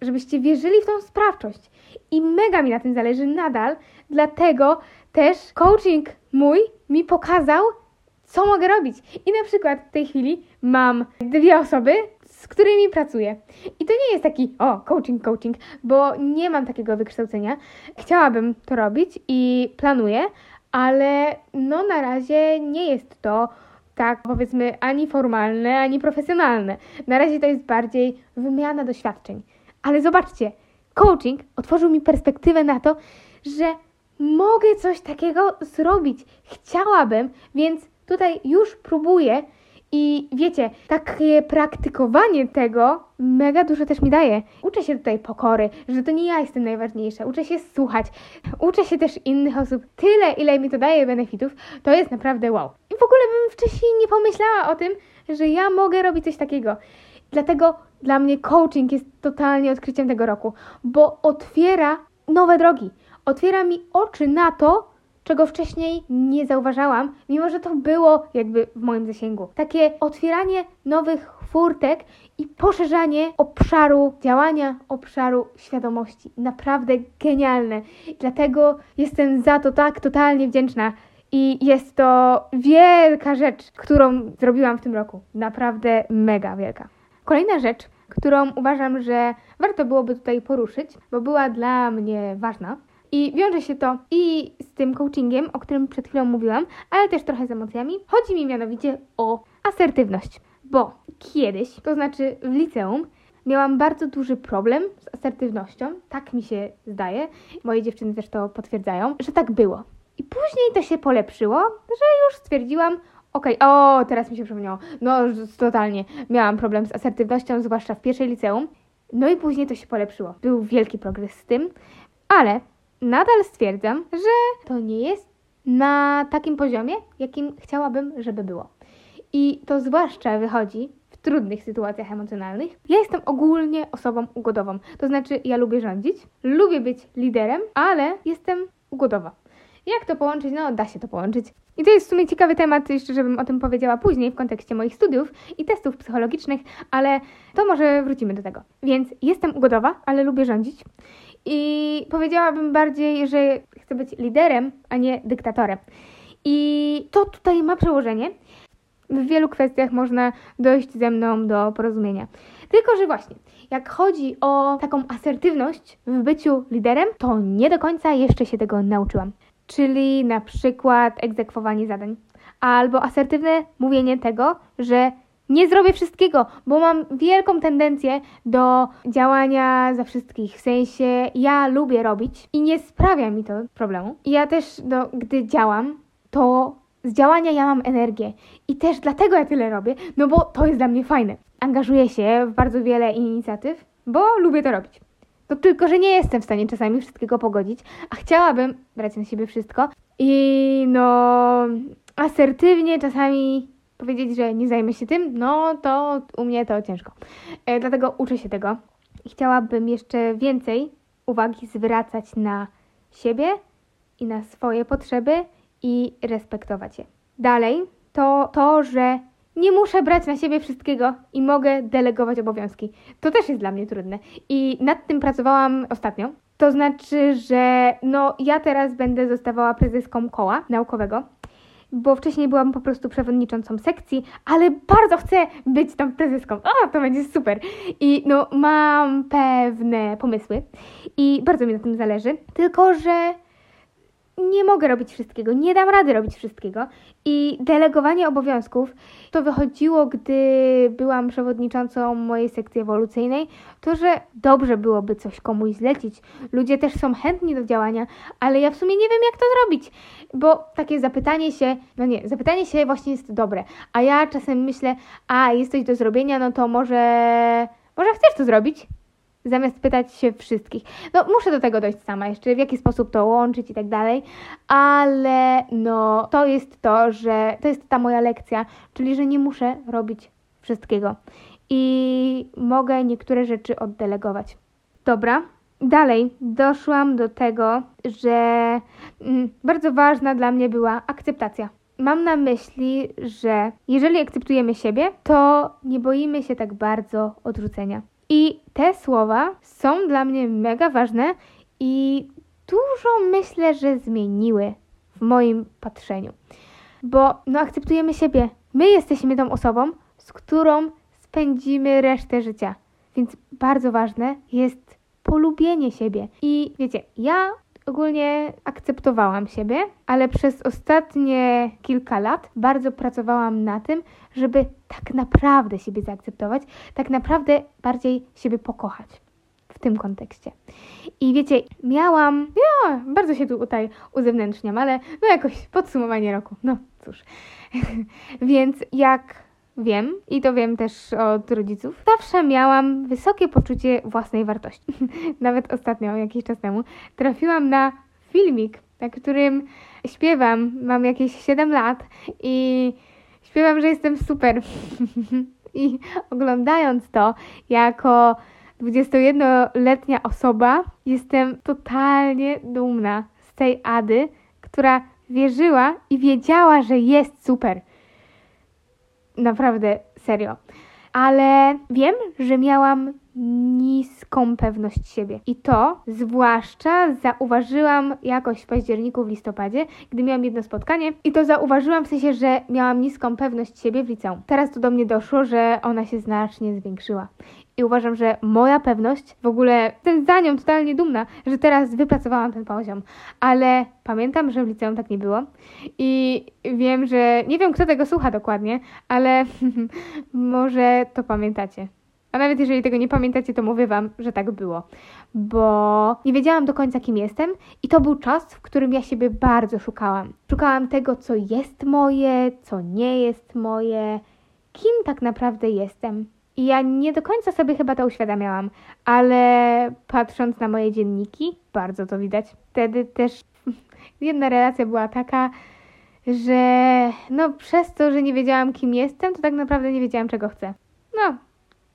Żebyście wierzyli w tą sprawczość. I mega mi na tym zależy nadal, dlatego też coaching mój mi pokazał, co mogę robić. I na przykład w tej chwili mam dwie osoby, z którymi pracuję. I to nie jest taki, o, coaching, coaching, bo nie mam takiego wykształcenia. Chciałabym to robić i planuję, ale no na razie nie jest to tak powiedzmy ani formalne, ani profesjonalne. Na razie to jest bardziej wymiana doświadczeń. Ale zobaczcie, coaching otworzył mi perspektywę na to, że mogę coś takiego zrobić. Chciałabym, więc tutaj już próbuję i wiecie, takie praktykowanie tego mega dużo też mi daje. Uczę się tutaj pokory, że to nie ja jestem najważniejsza. Uczę się słuchać. Uczę się też innych osób. Tyle, ile mi to daje benefitów, to jest naprawdę wow. I w ogóle bym wcześniej nie pomyślała o tym, że ja mogę robić coś takiego. Dlatego dla mnie coaching jest totalnie odkryciem tego roku, bo otwiera nowe drogi. Otwiera mi oczy na to, czego wcześniej nie zauważałam, mimo że to było jakby w moim zasięgu. Takie otwieranie nowych furtek i poszerzanie obszaru działania, obszaru świadomości. Naprawdę genialne. Dlatego jestem za to tak totalnie wdzięczna. I jest to wielka rzecz, którą zrobiłam w tym roku. Naprawdę mega wielka. Kolejna rzecz, którą uważam, że warto byłoby tutaj poruszyć, bo była dla mnie ważna, i wiąże się to i z tym coachingiem, o którym przed chwilą mówiłam, ale też trochę z emocjami. Chodzi mi mianowicie o asertywność, bo kiedyś, to znaczy w liceum, miałam bardzo duży problem z asertywnością, tak mi się zdaje, moje dziewczyny też to potwierdzają, że tak było. I później to się polepszyło, że już stwierdziłam, okej, okay, o, teraz mi się przypomniało, no totalnie, miałam problem z asertywnością, zwłaszcza w pierwszej liceum, no i później to się polepszyło. Był wielki progres z tym, ale nadal stwierdzam, że to nie jest na takim poziomie, jakim chciałabym, żeby było. I to zwłaszcza wychodzi w trudnych sytuacjach emocjonalnych. Ja jestem ogólnie osobą ugodową. To znaczy, ja lubię rządzić, lubię być liderem, ale jestem ugodowa. Jak to połączyć? No, da się to połączyć. I to jest w sumie ciekawy temat, jeszcze żebym o tym powiedziała później w kontekście moich studiów i testów psychologicznych, ale to może wrócimy do tego. Więc jestem ugodowa, ale lubię rządzić. I powiedziałabym bardziej, że chcę być liderem, a nie dyktatorem. I to tutaj ma przełożenie. W wielu kwestiach można dojść ze mną do porozumienia. Tylko, że właśnie, jak chodzi o taką asertywność w byciu liderem, to nie do końca jeszcze się tego nauczyłam. Czyli na przykład egzekwowanie zadań, albo asertywne mówienie tego, że nie zrobię wszystkiego, bo mam wielką tendencję do działania za wszystkich. W sensie ja lubię robić i nie sprawia mi to problemu. Ja też, no, gdy działam, to z działania ja mam energię. I też dlatego ja tyle robię, no bo to jest dla mnie fajne. Angażuję się w bardzo wiele inicjatyw, bo lubię to robić. To tylko, że nie jestem w stanie czasami wszystkiego pogodzić, a chciałabym brać na siebie wszystko i no asertywnie czasami powiedzieć, że nie zajmę się tym, no to u mnie to ciężko. E, dlatego uczę się tego chciałabym jeszcze więcej uwagi zwracać na siebie i na swoje potrzeby i respektować je. Dalej to to, że nie muszę brać na siebie wszystkiego i mogę delegować obowiązki. To też jest dla mnie trudne i nad tym pracowałam ostatnio. To znaczy, że no ja teraz będę zostawała prezeską koła naukowego bo wcześniej byłam po prostu przewodniczącą sekcji, ale bardzo chcę być tam prezeską. O, to będzie super. I no, mam pewne pomysły i bardzo mi na tym zależy. Tylko, że nie mogę robić wszystkiego, nie dam rady robić wszystkiego. I delegowanie obowiązków to wychodziło, gdy byłam przewodniczącą mojej sekcji ewolucyjnej, to że dobrze byłoby coś komuś zlecić. Ludzie też są chętni do działania, ale ja w sumie nie wiem, jak to zrobić, bo takie zapytanie się, no nie, zapytanie się właśnie jest dobre, a ja czasem myślę, a jest coś do zrobienia, no to może, może chcesz to zrobić? Zamiast pytać się wszystkich. No, muszę do tego dojść sama jeszcze, w jaki sposób to łączyć i tak dalej, ale no, to jest to, że to jest ta moja lekcja, czyli że nie muszę robić wszystkiego i mogę niektóre rzeczy oddelegować. Dobra, dalej doszłam do tego, że mm, bardzo ważna dla mnie była akceptacja. Mam na myśli, że jeżeli akceptujemy siebie, to nie boimy się tak bardzo odrzucenia. I te słowa są dla mnie mega ważne i dużo myślę, że zmieniły w moim patrzeniu. Bo no akceptujemy siebie. My jesteśmy tą osobą, z którą spędzimy resztę życia. Więc bardzo ważne jest polubienie siebie. I wiecie, ja ogólnie akceptowałam siebie, ale przez ostatnie kilka lat bardzo pracowałam na tym, żeby tak naprawdę siebie zaakceptować, tak naprawdę bardziej siebie pokochać w tym kontekście. I wiecie, miałam, ja bardzo się tu tutaj uzewnętrzniam, ale no jakoś podsumowanie roku, no cóż. [laughs] Więc jak wiem, i to wiem też od rodziców, zawsze miałam wysokie poczucie własnej wartości. [laughs] Nawet ostatnio, jakiś czas temu, trafiłam na filmik, na którym śpiewam, mam jakieś 7 lat i śpiewam, że jestem super. [laughs] I oglądając to jako 21-letnia osoba, jestem totalnie dumna z tej Ady, która wierzyła i wiedziała, że jest super. Naprawdę, serio. Ale wiem, że miałam niską pewność siebie. I to zwłaszcza zauważyłam jakoś w październiku, w listopadzie, gdy miałam jedno spotkanie. I to zauważyłam w sensie, że miałam niską pewność siebie w liceum. Teraz to do mnie doszło, że ona się znacznie zwiększyła. I uważam, że moja pewność, w ogóle jestem za nią totalnie dumna, że teraz wypracowałam ten poziom. Ale pamiętam, że w liceum tak nie było. I wiem, że nie wiem, kto tego słucha dokładnie, ale [laughs] może to pamiętacie. A nawet jeżeli tego nie pamiętacie, to mówię Wam, że tak było. Bo nie wiedziałam do końca, kim jestem, i to był czas, w którym ja siebie bardzo szukałam. Szukałam tego, co jest moje, co nie jest moje, kim tak naprawdę jestem. I ja nie do końca sobie chyba to uświadamiałam, ale patrząc na moje dzienniki, bardzo to widać. Wtedy też [laughs] jedna relacja była taka, że no przez to, że nie wiedziałam kim jestem, to tak naprawdę nie wiedziałam czego chcę. No,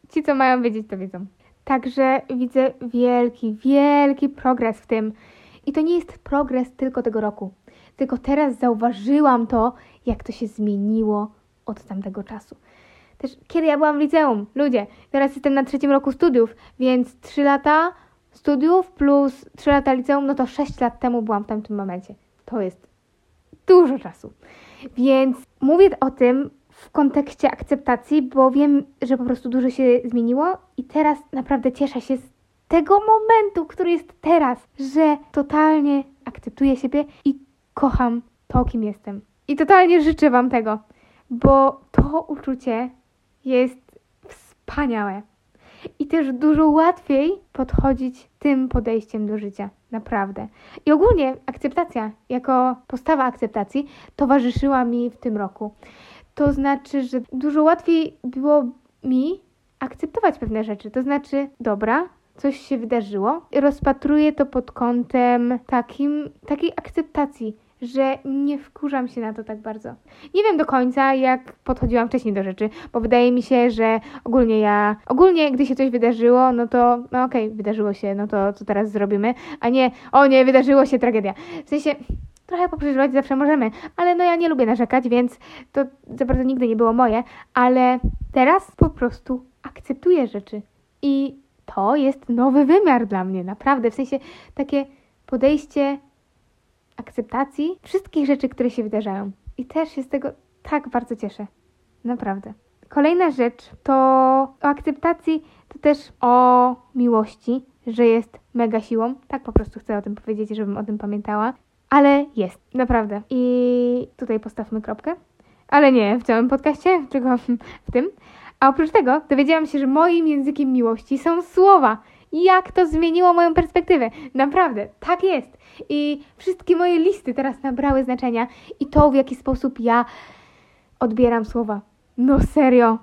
ci co mają wiedzieć to wiedzą. Także widzę wielki, wielki progres w tym. I to nie jest progres tylko tego roku. Tylko teraz zauważyłam to, jak to się zmieniło od tamtego czasu. Też kiedy ja byłam w liceum, ludzie, teraz jestem na trzecim roku studiów, więc 3 lata studiów plus 3 lata liceum, no to 6 lat temu byłam w tamtym momencie. To jest dużo czasu. Więc mówię o tym w kontekście akceptacji, bo wiem, że po prostu dużo się zmieniło i teraz naprawdę cieszę się z tego momentu, który jest teraz, że totalnie akceptuję siebie i kocham to, kim jestem. I totalnie życzę Wam tego, bo to uczucie jest wspaniałe. I też dużo łatwiej podchodzić tym podejściem do życia. Naprawdę. I ogólnie akceptacja, jako postawa akceptacji, towarzyszyła mi w tym roku. To znaczy, że dużo łatwiej było mi akceptować pewne rzeczy. To znaczy, dobra, coś się wydarzyło, rozpatruję to pod kątem takim, takiej akceptacji że nie wkurzam się na to tak bardzo. Nie wiem do końca, jak podchodziłam wcześniej do rzeczy, bo wydaje mi się, że ogólnie ja, ogólnie gdy się coś wydarzyło, no to, no okej, okay, wydarzyło się, no to co teraz zrobimy, a nie, o nie, wydarzyło się tragedia. W sensie, trochę poprzeżywać zawsze możemy, ale no ja nie lubię narzekać, więc to za bardzo nigdy nie było moje, ale teraz po prostu akceptuję rzeczy i to jest nowy wymiar dla mnie, naprawdę, w sensie takie podejście akceptacji wszystkich rzeczy, które się wydarzają. I też się z tego tak bardzo cieszę. Naprawdę. Kolejna rzecz to o akceptacji, to też o miłości, że jest mega siłą. Tak po prostu chcę o tym powiedzieć, żebym o tym pamiętała. Ale jest, naprawdę. I tutaj postawmy kropkę. Ale nie w całym podcaście, tylko w tym. A oprócz tego dowiedziałam się, że moim językiem miłości są słowa jak to zmieniło moją perspektywę. Naprawdę, tak jest. I wszystkie moje listy teraz nabrały znaczenia i to, w jaki sposób ja odbieram słowa. No serio.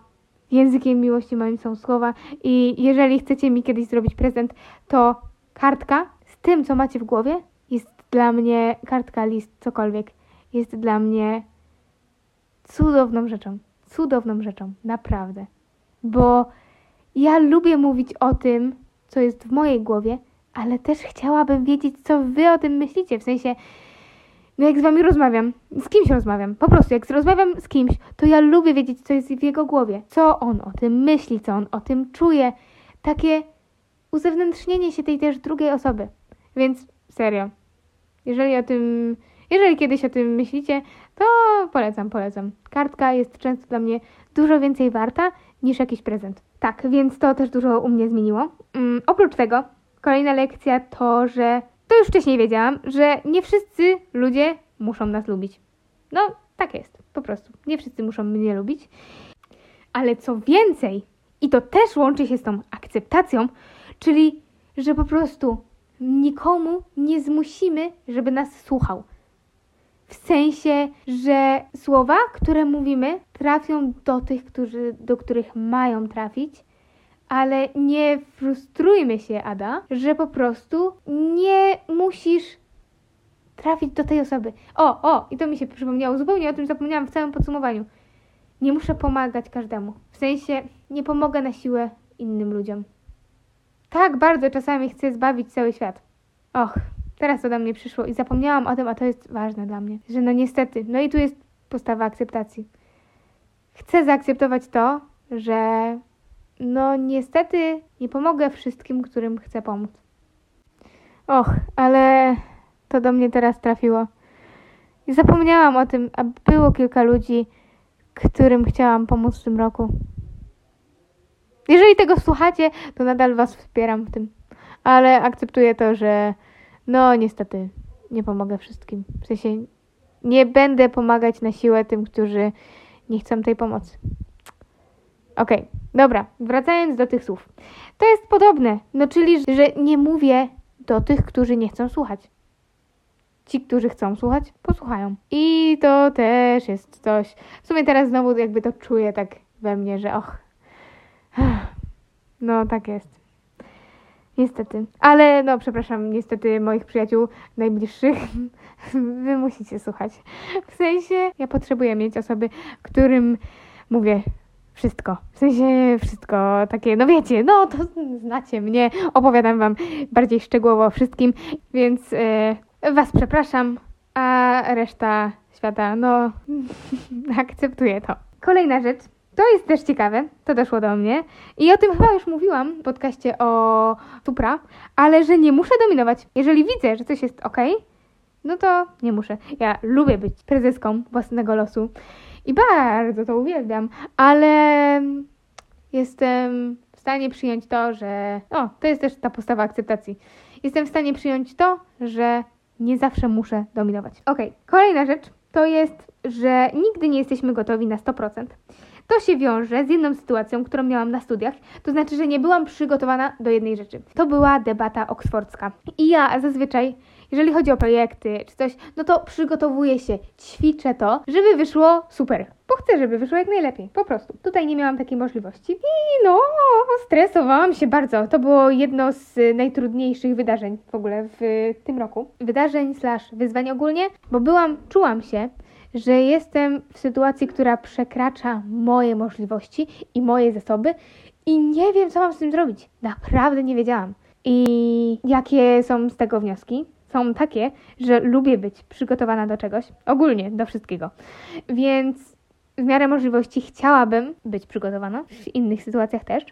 Językiem miłości moim są słowa i jeżeli chcecie mi kiedyś zrobić prezent, to kartka z tym, co macie w głowie, jest dla mnie, kartka, list, cokolwiek, jest dla mnie cudowną rzeczą. Cudowną rzeczą, naprawdę. Bo ja lubię mówić o tym, co jest w mojej głowie, ale też chciałabym wiedzieć, co wy o tym myślicie. W sensie, no jak z wami rozmawiam, z kimś rozmawiam, po prostu jak rozmawiam z kimś, to ja lubię wiedzieć, co jest w jego głowie, co on o tym myśli, co on o tym czuje. Takie uzewnętrznienie się tej też drugiej osoby. Więc serio, jeżeli o tym, jeżeli kiedyś o tym myślicie, to polecam, polecam. Kartka jest często dla mnie dużo więcej warta niż jakiś prezent. Tak, więc to też dużo u mnie zmieniło. Um, oprócz tego, kolejna lekcja to, że to już wcześniej wiedziałam, że nie wszyscy ludzie muszą nas lubić. No, tak jest, po prostu. Nie wszyscy muszą mnie lubić. Ale co więcej, i to też łączy się z tą akceptacją, czyli że po prostu nikomu nie zmusimy, żeby nas słuchał. W sensie, że słowa, które mówimy, trafią do tych, którzy, do których mają trafić, ale nie frustrujmy się, Ada, że po prostu nie musisz trafić do tej osoby. O, o, i to mi się przypomniało, zupełnie o tym zapomniałam w całym podsumowaniu. Nie muszę pomagać każdemu. W sensie, nie pomogę na siłę innym ludziom. Tak bardzo czasami chcę zbawić cały świat. Och, teraz to do mnie przyszło i zapomniałam o tym, a to jest ważne dla mnie, że no niestety, no i tu jest postawa akceptacji. Chcę zaakceptować to, że no niestety nie pomogę wszystkim, którym chcę pomóc. Och, ale to do mnie teraz trafiło. I zapomniałam o tym, a było kilka ludzi, którym chciałam pomóc w tym roku. Jeżeli tego słuchacie, to nadal Was wspieram w tym. Ale akceptuję to, że no niestety nie pomogę wszystkim. W sensie nie będę pomagać na siłę tym, którzy nie chcą tej pomocy. Okej, okay, dobra, wracając do tych słów. To jest podobne, no czyli, że nie mówię do tych, którzy nie chcą słuchać. Ci, którzy chcą słuchać, posłuchają. I to też jest coś. W sumie teraz znowu jakby to czuję tak we mnie, że och. [sighs] No, tak jest. Niestety. Ale no, przepraszam, niestety moich przyjaciół najbliższych [laughs] wy musicie słuchać. W sensie, ja potrzebuję mieć osoby, którym mówię wszystko. W sensie wszystko takie, no wiecie, no to znacie mnie, opowiadam wam bardziej szczegółowo o wszystkim, więc yy, was przepraszam, a reszta świata, no [laughs] akceptuje to. Kolejna rzecz, to jest też ciekawe, to doszło do mnie i o tym chyba już mówiłam w podcaście o Supra, ale że nie muszę dominować. Jeżeli widzę, że coś jest ok, no to nie muszę. Ja lubię być prezeską własnego losu i bardzo to uwielbiam, ale jestem w stanie przyjąć to, że. O, to jest też ta postawa akceptacji. Jestem w stanie przyjąć to, że nie zawsze muszę dominować. Ok, kolejna rzecz to jest, że nigdy nie jesteśmy gotowi na 100%. To się wiąże z jedną sytuacją, którą miałam na studiach, to znaczy, że nie byłam przygotowana do jednej rzeczy. To była debata oksfordzka. I ja zazwyczaj jeżeli chodzi o projekty czy coś, no to przygotowuję się, ćwiczę to, żeby wyszło super. Bo chcę, żeby wyszło jak najlepiej. Po prostu. Tutaj nie miałam takiej możliwości. I no, stresowałam się bardzo. To było jedno z najtrudniejszych wydarzeń w ogóle w tym roku. Wydarzeń slash wyzwań ogólnie, bo byłam, czułam się, że jestem w sytuacji, która przekracza moje możliwości i moje zasoby i nie wiem, co mam z tym zrobić. Naprawdę nie wiedziałam. I jakie są z tego wnioski? Są takie, że lubię być przygotowana do czegoś, ogólnie do wszystkiego. Więc w miarę możliwości chciałabym być przygotowana, w innych sytuacjach też.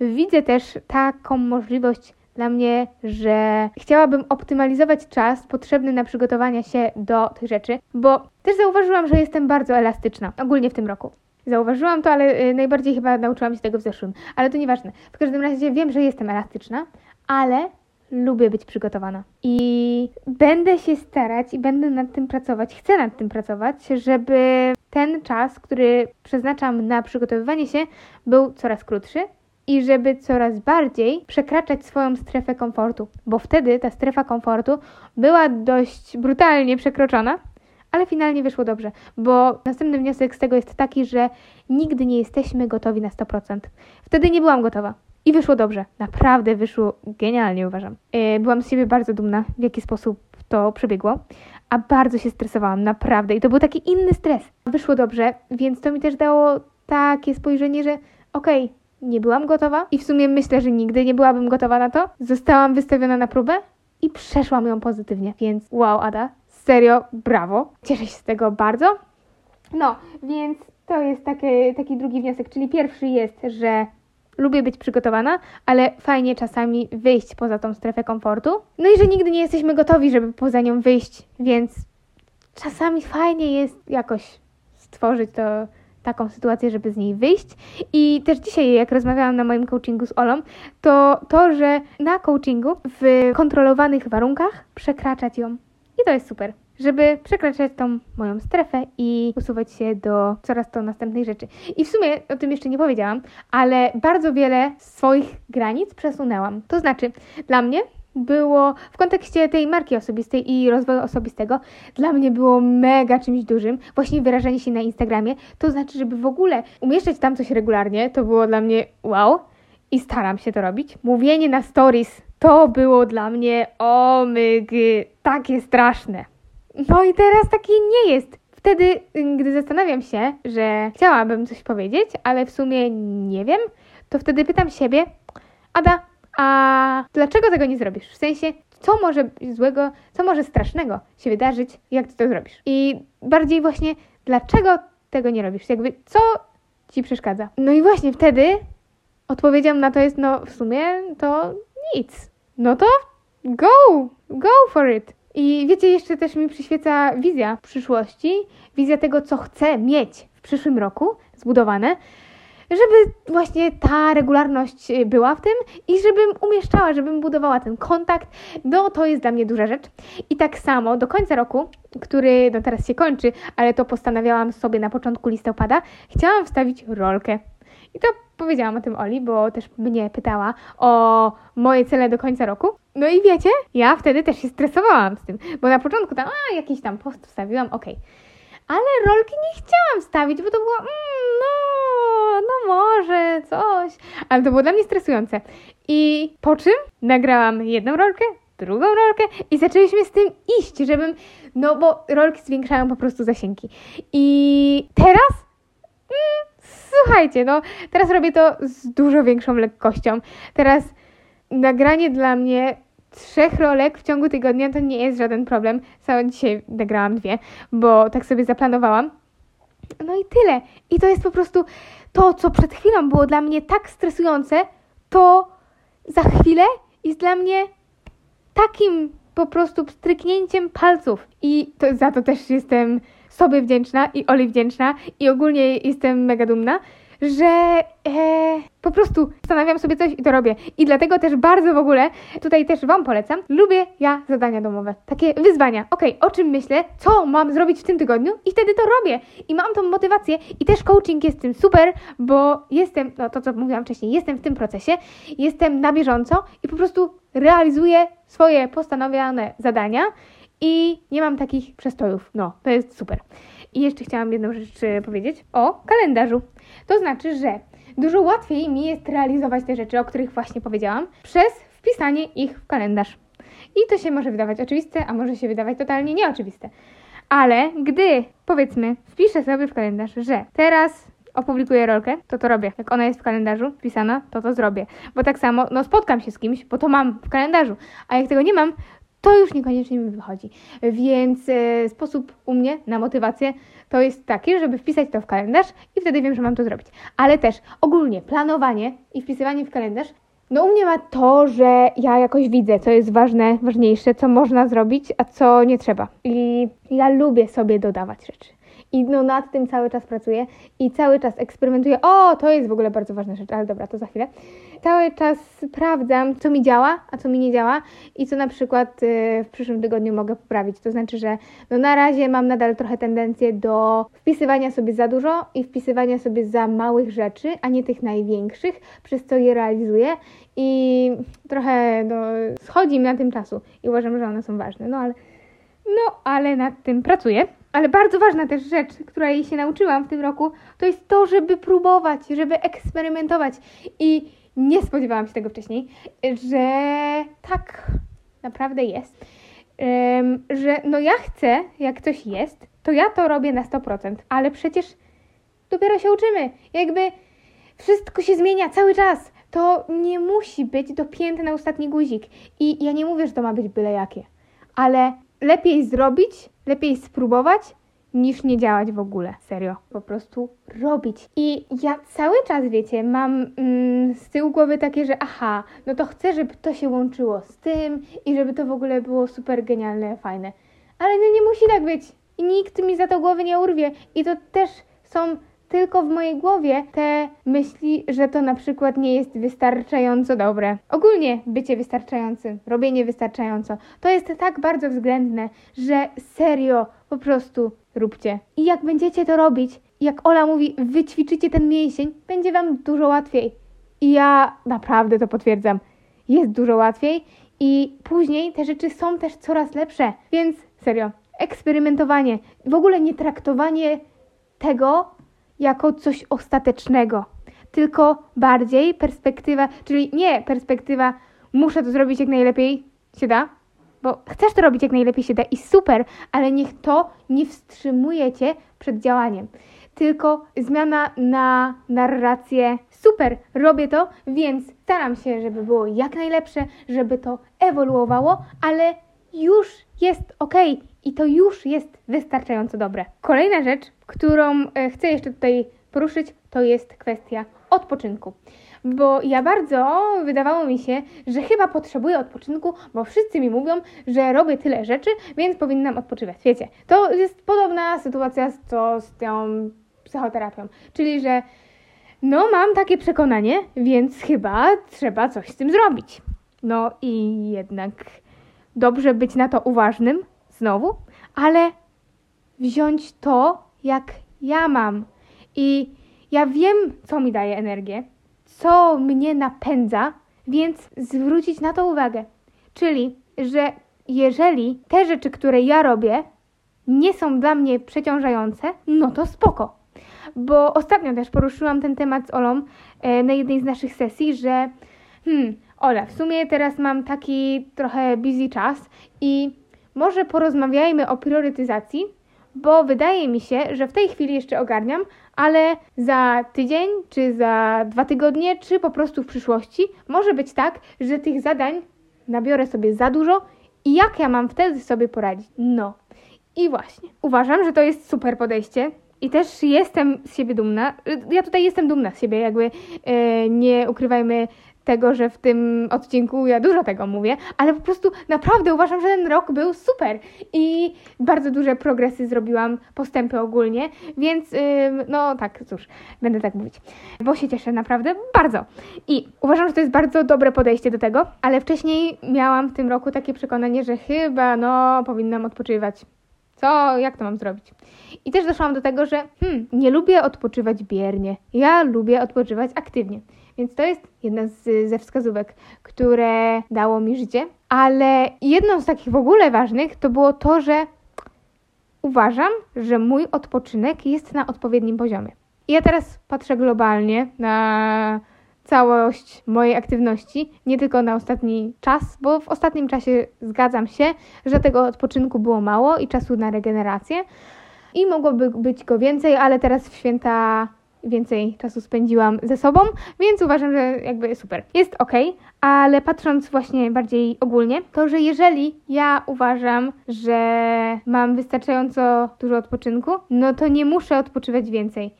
Widzę też taką możliwość dla mnie, że chciałabym optymalizować czas potrzebny na przygotowanie się do tych rzeczy, bo też zauważyłam, że jestem bardzo elastyczna, ogólnie w tym roku. Zauważyłam to, ale y, najbardziej chyba nauczyłam się tego w zeszłym, ale to nieważne. W każdym razie wiem, że jestem elastyczna, ale lubię być przygotowana. I będę się starać i będę nad tym pracować, chcę nad tym pracować, żeby ten czas, który przeznaczam na przygotowywanie się, był coraz krótszy i żeby coraz bardziej przekraczać swoją strefę komfortu, bo wtedy ta strefa komfortu była dość brutalnie przekroczona, ale finalnie wyszło dobrze, bo następny wniosek z tego jest taki, że nigdy nie jesteśmy gotowi na 100%. Wtedy nie byłam gotowa. I wyszło dobrze. Naprawdę wyszło genialnie, uważam. E, byłam z siebie bardzo dumna, w jaki sposób to przebiegło, a bardzo się stresowałam, naprawdę. I to był taki inny stres. Wyszło dobrze, więc to mi też dało takie spojrzenie, że okej, okay, nie byłam gotowa i w sumie myślę, że nigdy nie byłabym gotowa na to. Zostałam wystawiona na próbę i przeszłam ją pozytywnie, więc wow, Ada, serio, brawo. Cieszę się z tego bardzo. No, więc to jest taki, taki drugi wniosek, czyli pierwszy jest, że lubię być przygotowana, ale fajnie czasami wyjść poza tą strefę komfortu. No i że nigdy nie jesteśmy gotowi, żeby poza nią wyjść, więc czasami fajnie jest jakoś stworzyć to taką sytuację, żeby z niej wyjść. I też dzisiaj, jak rozmawiałam na moim coachingu z Olą, to to, że na coachingu w kontrolowanych warunkach przekraczać ją. I to jest super żeby przekraczać tą moją strefę i usuwać się do coraz to następnej rzeczy. I w sumie o tym jeszcze nie powiedziałam, ale bardzo wiele swoich granic przesunęłam. To znaczy, dla mnie było w kontekście tej marki osobistej i rozwoju osobistego, dla mnie było mega czymś dużym, właśnie wyrażanie się na Instagramie. To znaczy, żeby w ogóle umieszczać tam coś regularnie, to było dla mnie wow i staram się to robić. Mówienie na stories to było dla mnie omygy, takie straszne. No i teraz taki nie jest. Wtedy, gdy zastanawiam się, że chciałabym coś powiedzieć, ale w sumie nie wiem, to wtedy pytam siebie, Ada, a dlaczego tego nie zrobisz? W sensie, co może złego, co może strasznego się wydarzyć, jak ty to zrobisz? I bardziej właśnie, dlaczego tego nie robisz? Jakby, co ci przeszkadza? No i właśnie wtedy odpowiedzią na to jest, no w sumie to nic. No to go, go for it. I wiecie, jeszcze też mi przyświeca wizja przyszłości, wizja tego, co chcę mieć w przyszłym roku zbudowane, żeby właśnie ta regularność y, była w tym i żebym umieszczała, żebym budowała ten kontakt, no to jest dla mnie duża rzecz. I tak samo do końca roku, który no teraz się kończy, ale to postanawiałam sobie na początku listopada, chciałam wstawić rolkę. I to powiedziałam o tym Oli, bo też mnie pytała o moje cele do końca roku. No i wiecie, ja wtedy też się stresowałam z tym, bo na początku tam, a jakiś tam post wstawiłam, okej. Okay. Ale rolki nie chciałam wstawić, bo to było, mm, no, no może coś. Ale to było dla mnie stresujące. I po czym nagrałam jedną rolkę, drugą rolkę i zaczęliśmy z tym iść, żebym, no bo rolki zwiększają po prostu zasięgi. I teraz, mm, słuchajcie, no teraz robię to z dużo większą lekkością. Teraz nagranie dla mnie trzech rolek w ciągu tygodnia to nie jest żaden problem. Sama dzisiaj nagrałam dwie, bo tak sobie zaplanowałam. No i tyle. I to jest po prostu to, co przed chwilą było dla mnie tak stresujące, to za chwilę jest dla mnie takim po prostu stryknięciem palców. I to, za to też jestem sobie wdzięczna i Oli wdzięczna i ogólnie jestem mega dumna, że e, po prostu zastanawiam sobie coś i to robię. I dlatego też bardzo w ogóle, tutaj też Wam polecam, lubię ja zadania domowe. Takie wyzwania. Okej, okay, o czym myślę, co mam zrobić w tym tygodniu i wtedy to robię. I mam tą motywację i też coaching jest tym super, bo jestem, no to co mówiłam wcześniej, jestem w tym procesie, jestem na bieżąco i po prostu realizuję swoje postanowione zadania i nie mam takich przestojów. No, to jest super. I jeszcze chciałam jedną rzecz e, powiedzieć o kalendarzu. To znaczy, że dużo łatwiej mi jest realizować te rzeczy, o których właśnie powiedziałam, przez wpisanie ich w kalendarz. I to się może wydawać oczywiste, a może się wydawać totalnie nieoczywiste. Ale gdy, powiedzmy, wpiszę sobie w kalendarz, że teraz opublikuję rolkę, to to robię. Jak ona jest w kalendarzu wpisana, to to zrobię. Bo tak samo, no spotkam się z kimś, bo to mam w kalendarzu. A jak tego nie mam, to już niekoniecznie mi wychodzi. Więc e, sposób u mnie na motywację to jest taki, żeby wpisać to w kalendarz i wtedy wiem, że mam to zrobić. Ale też ogólnie planowanie i wpisywanie w kalendarz no u mnie ma to, że ja jakoś widzę, co jest ważne, ważniejsze, co można zrobić, a co nie trzeba. I ja lubię sobie dodawać rzeczy. I no nad tym cały czas pracuję i cały czas eksperymentuję. O, to jest w ogóle bardzo ważna rzecz, ale dobra, to za chwilę cały czas sprawdzam, co mi działa, a co mi nie działa i co na przykład y, w przyszłym tygodniu mogę poprawić. To znaczy, że no na razie mam nadal trochę tendencję do wpisywania sobie za dużo i wpisywania sobie za małych rzeczy, a nie tych największych, przez co je realizuję i trochę no, schodzi mi na tym czasu i uważam, że one są ważne. No ale, no, ale nad tym pracuję. Ale bardzo ważna też rzecz, której się nauczyłam w tym roku, to jest to, żeby próbować, żeby eksperymentować. I nie spodziewałam się tego wcześniej, że tak naprawdę jest. Um, że no ja chcę, jak coś jest, to ja to robię na 100%, ale przecież dopiero się uczymy. Jakby wszystko się zmienia cały czas. To nie musi być dopięte na ostatni guzik. I ja nie mówię, że to ma być byle jakie, ale lepiej zrobić, lepiej spróbować, niż nie działać w ogóle. Serio. Po prostu robić. I ja cały czas, wiecie, mam mm, z tyłu głowy takie, że aha, no to chcę, żeby to się łączyło z tym i żeby to w ogóle było super genialne, fajne. Ale no nie musi tak być. I nikt mi za to głowy nie urwie. I to też są tylko w mojej głowie te myśli, że to na przykład nie jest wystarczająco dobre. Ogólnie bycie wystarczającym, robienie wystarczająco, to jest tak bardzo względne, że serio po prostu róbcie. I jak będziecie to robić, jak Ola mówi, wyćwiczycie ten mięsień, będzie Wam dużo łatwiej. I ja naprawdę to potwierdzam. Jest dużo łatwiej i później te rzeczy są też coraz lepsze. Więc serio, eksperymentowanie, w ogóle nie traktowanie tego jako coś ostatecznego, tylko bardziej perspektywa, czyli nie perspektywa, muszę to zrobić jak najlepiej się da, bo chcesz to robić jak najlepiej się da i super, ale niech to nie wstrzymuje cię przed działaniem. Tylko zmiana na narrację. Super, robię to, więc staram się, żeby było jak najlepsze, żeby to ewoluowało, ale już jest ok i to już jest wystarczająco dobre. Kolejna rzecz, którą e, chcę jeszcze tutaj poruszyć, to jest kwestia odpoczynku bo ja bardzo wydawało mi się, że chyba potrzebuję odpoczynku, bo wszyscy mi mówią, że robię tyle rzeczy, więc powinnam odpoczywać. Wiecie, to jest podobna sytuacja co z tą psychoterapią, czyli że no mam takie przekonanie, więc chyba trzeba coś z tym zrobić. No i jednak dobrze być na to uważnym, znowu, ale wziąć to, jak ja mam. I ja wiem, co mi daje energię, co mnie napędza, więc zwrócić na to uwagę. Czyli, że jeżeli te rzeczy, które ja robię, nie są dla mnie przeciążające, no to spoko. Bo ostatnio też poruszyłam ten temat z Olą e, na jednej z naszych sesji, że hmm, Ola, w sumie teraz mam taki trochę busy czas i może porozmawiajmy o priorytetyzacji, bo wydaje mi się, że w tej chwili jeszcze ogarniam, ale za tydzień, czy za dwa tygodnie, czy po prostu w przyszłości może być tak, że tych zadań nabiorę sobie za dużo i jak ja mam wtedy sobie poradzić? No. I właśnie, uważam, że to jest super podejście. I też jestem z siebie dumna. Ja tutaj jestem dumna z siebie, jakby e, nie ukrywajmy tego, że w tym odcinku ja dużo tego mówię, ale po prostu naprawdę uważam, że ten rok był super i bardzo duże progresy zrobiłam, postępy ogólnie, więc yy, no tak, cóż, będę tak mówić, bo się cieszę naprawdę bardzo. I uważam, że to jest bardzo dobre podejście do tego, ale wcześniej miałam w tym roku takie przekonanie, że chyba no powinnam odpoczywać. Co, jak to mam zrobić? I też doszłam do tego, że hmm, nie lubię odpoczywać biernie. Ja lubię odpoczywać aktywnie. Więc to jest jedna z, ze wskazówek, które dało mi życie. Ale jedną z takich w ogóle ważnych to było to, że uważam, że mój odpoczynek jest na odpowiednim poziomie. I ja teraz patrzę globalnie na całość mojej aktywności, nie tylko na ostatni czas, bo w ostatnim czasie zgadzam się, że tego odpoczynku było mało i czasu na regenerację i mogłoby być go więcej, ale teraz w święta więcej czasu spędziłam ze sobą, więc uważam, że jakby super. Jest ok, ale patrząc właśnie bardziej ogólnie, to że jeżeli ja uważam, że mam wystarczająco dużo odpoczynku, no to nie muszę odpoczywać więcej.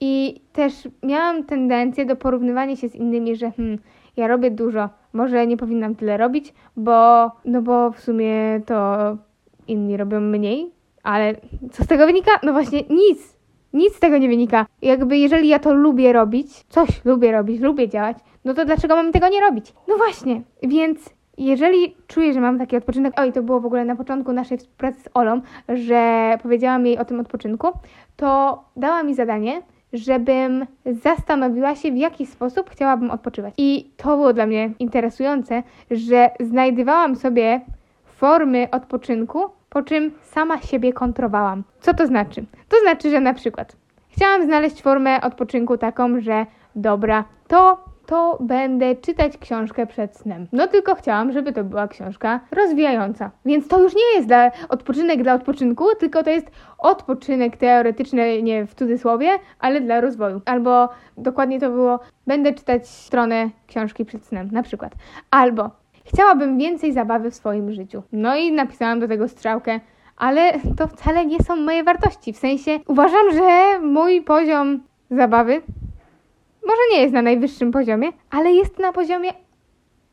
I też miałam tendencję do porównywania się z innymi, że hmm, ja robię dużo, może nie powinnam tyle robić, bo no bo w sumie to inni robią mniej, ale co z tego wynika? No właśnie nic nic z tego nie wynika. Jakby jeżeli ja to lubię robić, coś lubię robić, lubię działać, no to dlaczego mam tego nie robić? No właśnie, więc jeżeli czuję, że mam taki odpoczynek, oj, to było w ogóle na początku naszej współpracy z Olą, że powiedziałam jej o tym odpoczynku, to dała mi zadanie, żebym zastanowiła się, w jaki sposób chciałabym odpoczywać. I to było dla mnie interesujące, że znajdowałam sobie formy odpoczynku, po czym sama siebie kontrowałam. Co to znaczy? To znaczy, że na przykład chciałam znaleźć formę odpoczynku taką, że dobra, to to będę czytać książkę przed snem. No tylko chciałam, żeby to była książka rozwijająca. Więc to już nie jest dla odpoczynek dla odpoczynku, tylko to jest odpoczynek teoretyczny, nie w cudzysłowie, ale dla rozwoju. Albo dokładnie to było, będę czytać stronę książki przed snem, na przykład. Albo chciałabym więcej zabawy w swoim życiu. No i napisałam do tego strzałkę ale to wcale nie są moje wartości. W sensie uważam, że mój poziom zabawy może nie jest na najwyższym poziomie, ale jest na poziomie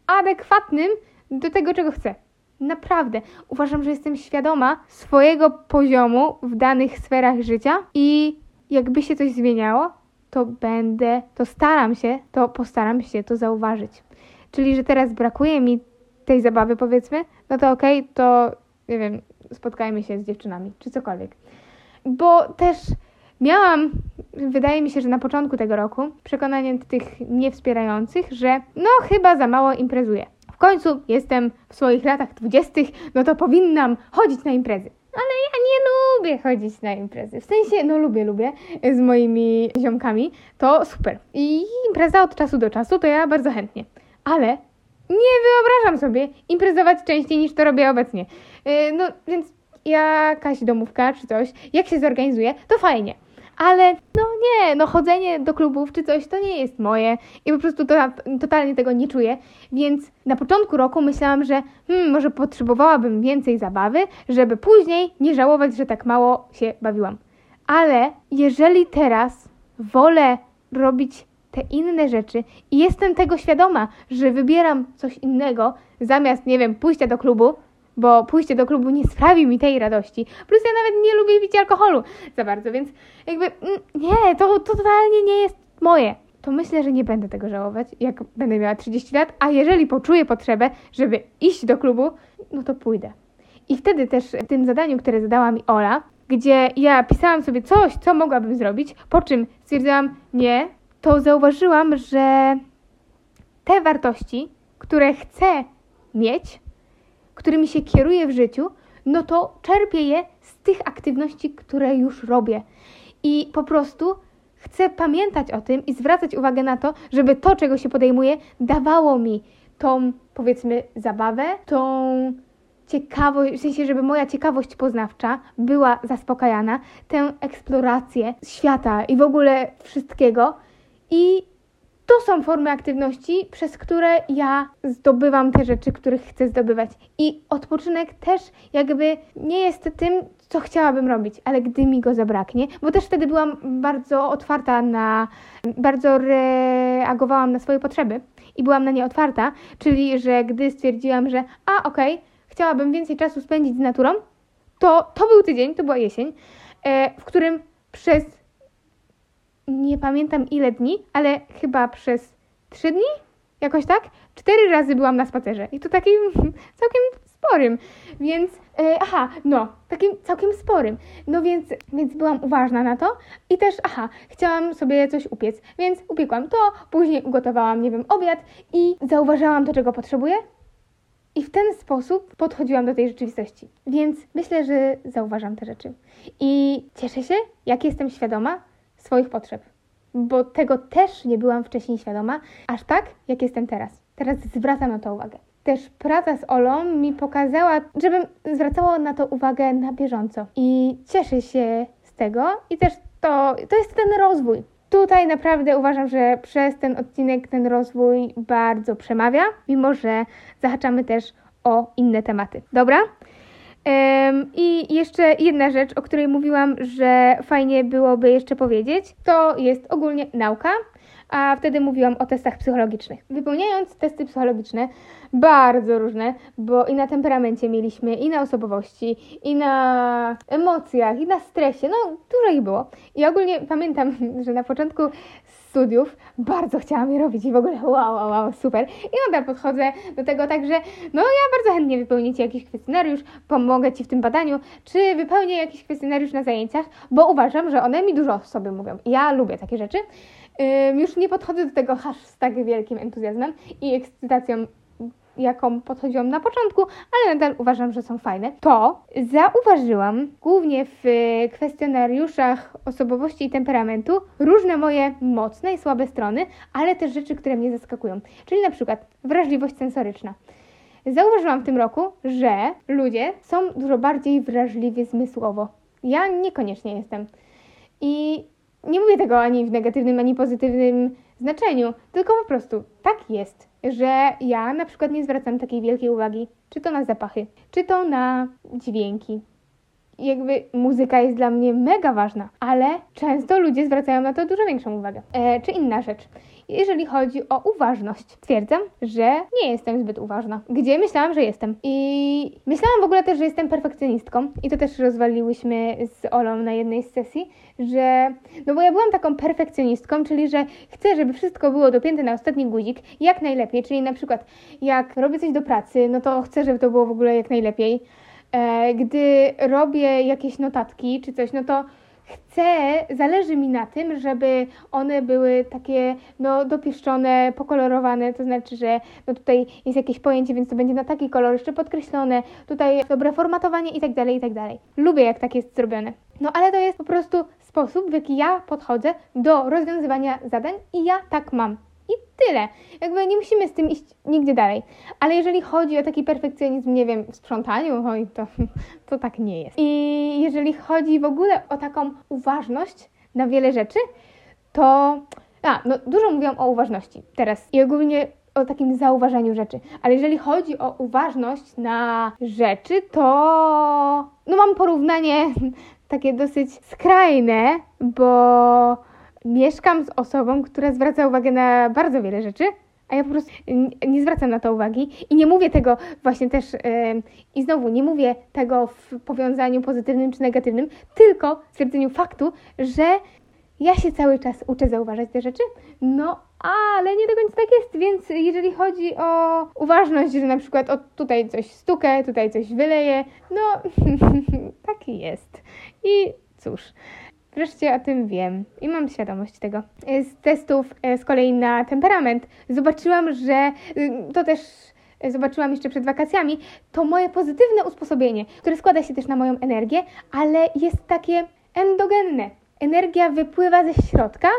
adekwatnym do tego, czego chcę. Naprawdę uważam, że jestem świadoma swojego poziomu w danych sferach życia i jakby się coś zmieniało, to będę, to staram się, to postaram się to zauważyć. Czyli, że teraz brakuje mi tej zabawy, powiedzmy, no to okej, okay, to nie wiem, spotkajmy się z dziewczynami, czy cokolwiek. Bo też miałam, wydaje mi się, że na początku tego roku, przekonanie tych niewspierających, że no chyba za mało imprezuję. W końcu jestem w swoich latach dwudziestych, no to powinnam chodzić na imprezy. Ale ja nie lubię chodzić na imprezy. W sensie, no lubię, lubię z moimi ziomkami. To super. I impreza od czasu do czasu to ja bardzo chętnie. Ale nie wyobrażam sobie imprezować częściej niż to robię obecnie. Yy, no więc jakaś domówka czy coś, jak się zorganizuje, to fajnie. Ale no nie, no chodzenie do klubów czy coś to nie jest moje i po prostu to, totalnie tego nie czuję. Więc na początku roku myślałam, że hmm, może potrzebowałabym więcej zabawy, żeby później nie żałować, że tak mało się bawiłam. Ale jeżeli teraz wolę robić te inne rzeczy i jestem tego świadoma, że wybieram coś innego zamiast, nie wiem, pójścia do klubu, bo pójście do klubu nie sprawi mi tej radości. Plus ja nawet nie lubię pić alkoholu za bardzo, więc jakby mm, nie, to, to totalnie nie jest moje. To myślę, że nie będę tego żałować, jak będę miała 30 lat, a jeżeli poczuję potrzebę, żeby iść do klubu, no to pójdę. I wtedy też w tym zadaniu, które zadała mi Ola, gdzie ja pisałam sobie coś, co mogłabym zrobić, po czym stwierdziłam nie, to zauważyłam, że te wartości, które chcę mieć, którymi się kieruję w życiu, no to czerpię je z tych aktywności, które już robię. I po prostu chcę pamiętać o tym i zwracać uwagę na to, żeby to, czego się podejmuję, dawało mi tą, powiedzmy, zabawę, tą ciekawość, w sensie, żeby moja ciekawość poznawcza była zaspokajana, tę eksplorację świata i w ogóle wszystkiego. I to są formy aktywności, przez które ja zdobywam te rzeczy, których chcę zdobywać. I odpoczynek też jakby nie jest tym, co chciałabym robić, ale gdy mi go zabraknie, bo też wtedy byłam bardzo otwarta na, bardzo reagowałam na swoje potrzeby i byłam na nie otwarta, czyli że gdy stwierdziłam, że a okej, okay, chciałabym więcej czasu spędzić z naturą, to to był tydzień, to była jesień, e, w którym przez nie pamiętam ile dni, ale chyba przez trzy dni, jakoś tak, cztery razy byłam na spacerze i to takim [laughs] całkiem sporym, więc, e, aha, no, takim całkiem sporym, no więc, więc byłam uważna na to i też, aha, chciałam sobie coś upiec, więc upiekłam to, później ugotowałam, nie wiem, obiad i zauważyłam to, czego potrzebuję. I w ten sposób podchodziłam do tej rzeczywistości. Więc myślę, że zauważam te rzeczy. I cieszę się, jak jestem świadoma, swoich potrzeb, bo tego też nie byłam wcześniej świadoma, aż tak, jak jestem teraz. Teraz zwracam na to uwagę. Też praca z Olą mi pokazała, żebym zwracała na to uwagę na bieżąco. I cieszę się z tego i też to, to jest ten rozwój. Tutaj naprawdę uważam, że przez ten odcinek ten rozwój bardzo przemawia, mimo że zahaczamy też o inne tematy. Dobra? I jeszcze jedna rzecz, o której mówiłam, że fajnie byłoby jeszcze powiedzieć, to jest ogólnie nauka, a wtedy mówiłam o testach psychologicznych. Wypełniając testy psychologiczne, bardzo różne, bo i na temperamencie mieliśmy, i na osobowości, i na emocjach, i na stresie, no dużo ich było. I ogólnie pamiętam, [laughs] że na początku studiów bardzo chciałam je robić i w ogóle wow, wow, wow, super. I nadal podchodzę do tego tak, że no ja bardzo chętnie wypełnię Ci jakiś kwestionariusz, pomogę Ci w tym badaniu, czy wypełnię jakiś kwestionariusz na zajęciach, bo uważam, że one mi dużo sobie mówią. Ja lubię takie rzeczy. Ym, już nie podchodzę do tego aż z tak wielkim entuzjazmem i ekscytacją jaką podchodziłam na początku, ale nadal uważam, że są fajne, to zauważyłam głównie w kwestionariuszach osobowości i temperamentu różne moje mocne i słabe strony, ale też rzeczy, które mnie zaskakują. Czyli na przykład wrażliwość sensoryczna. Zauważyłam w tym roku, że ludzie są dużo bardziej wrażliwi zmysłowo. Ja niekoniecznie jestem. I nie mówię tego ani w negatywnym, ani pozytywnym znaczeniu, tylko po prostu tak jest, że ja na przykład nie zwracam takiej wielkiej uwagi, czy to na zapachy, czy to na dźwięki. Jakby muzyka jest dla mnie mega ważna, ale często ludzie zwracają na to dużo większą uwagę. E, czy inna rzecz jeżeli chodzi o uważność. Stwierdzam, że nie jestem zbyt uważna. Gdzie myślałam, że jestem. I myślałam w ogóle też, że jestem perfekcjonistką. I to też rozwaliłyśmy z Olą na jednej z sesji, że... No bo ja byłam taką perfekcjonistką, czyli że chcę, żeby wszystko było dopięte na ostatni guzik jak najlepiej. Czyli na przykład jak robię coś do pracy, no to chcę, żeby to było w ogóle jak najlepiej. E, gdy robię jakieś notatki czy coś, no to chcę, zależy mi na tym, żeby one były takie no, dopieszczone, pokolorowane, to znaczy, że no, tutaj jest jakieś pojęcie, więc to będzie na taki kolor jeszcze podkreślone, tutaj dobre formatowanie i tak dalej, i tak dalej. Lubię, jak tak jest zrobione. No ale to jest po prostu sposób, w jaki ja podchodzę do rozwiązywania zadań i ja tak mam. I tyle. Jakby nie musimy z tym iść nigdzie dalej. Ale jeżeli chodzi o taki perfekcjonizm, nie wiem, w sprzątaniu, oj, to, [laughs] to tak nie jest. I jeżeli chodzi w ogóle o taką uważność na wiele rzeczy, to. A, no dużo mówią o uważności teraz i ogólnie o takim zauważaniu rzeczy. Ale jeżeli chodzi o uważność na rzeczy, to no mam porównanie [laughs] takie dosyć skrajne, bo mieszkam z osobą, która zwraca uwagę na bardzo wiele rzeczy, a ja po prostu nie zwracam na to uwagi i nie mówię tego właśnie też, yy, i znowu nie mówię tego w powiązaniu pozytywnym czy negatywnym, tylko w stwierdzeniu faktu, że ja się cały czas uczę zauważać te rzeczy, no ale nie do końca tak jest, więc jeżeli chodzi o uważność, że na przykład o tutaj coś stukę, tutaj coś wyleję, no [laughs] tak jest. I cóż, Wreszcie o tym wiem i mam świadomość tego. Z testów e, z kolei na temperament zobaczyłam, że y, to też zobaczyłam jeszcze przed wakacjami, to moje pozytywne usposobienie, które składa się też na moją energię, ale jest takie endogenne. Energia wypływa ze środka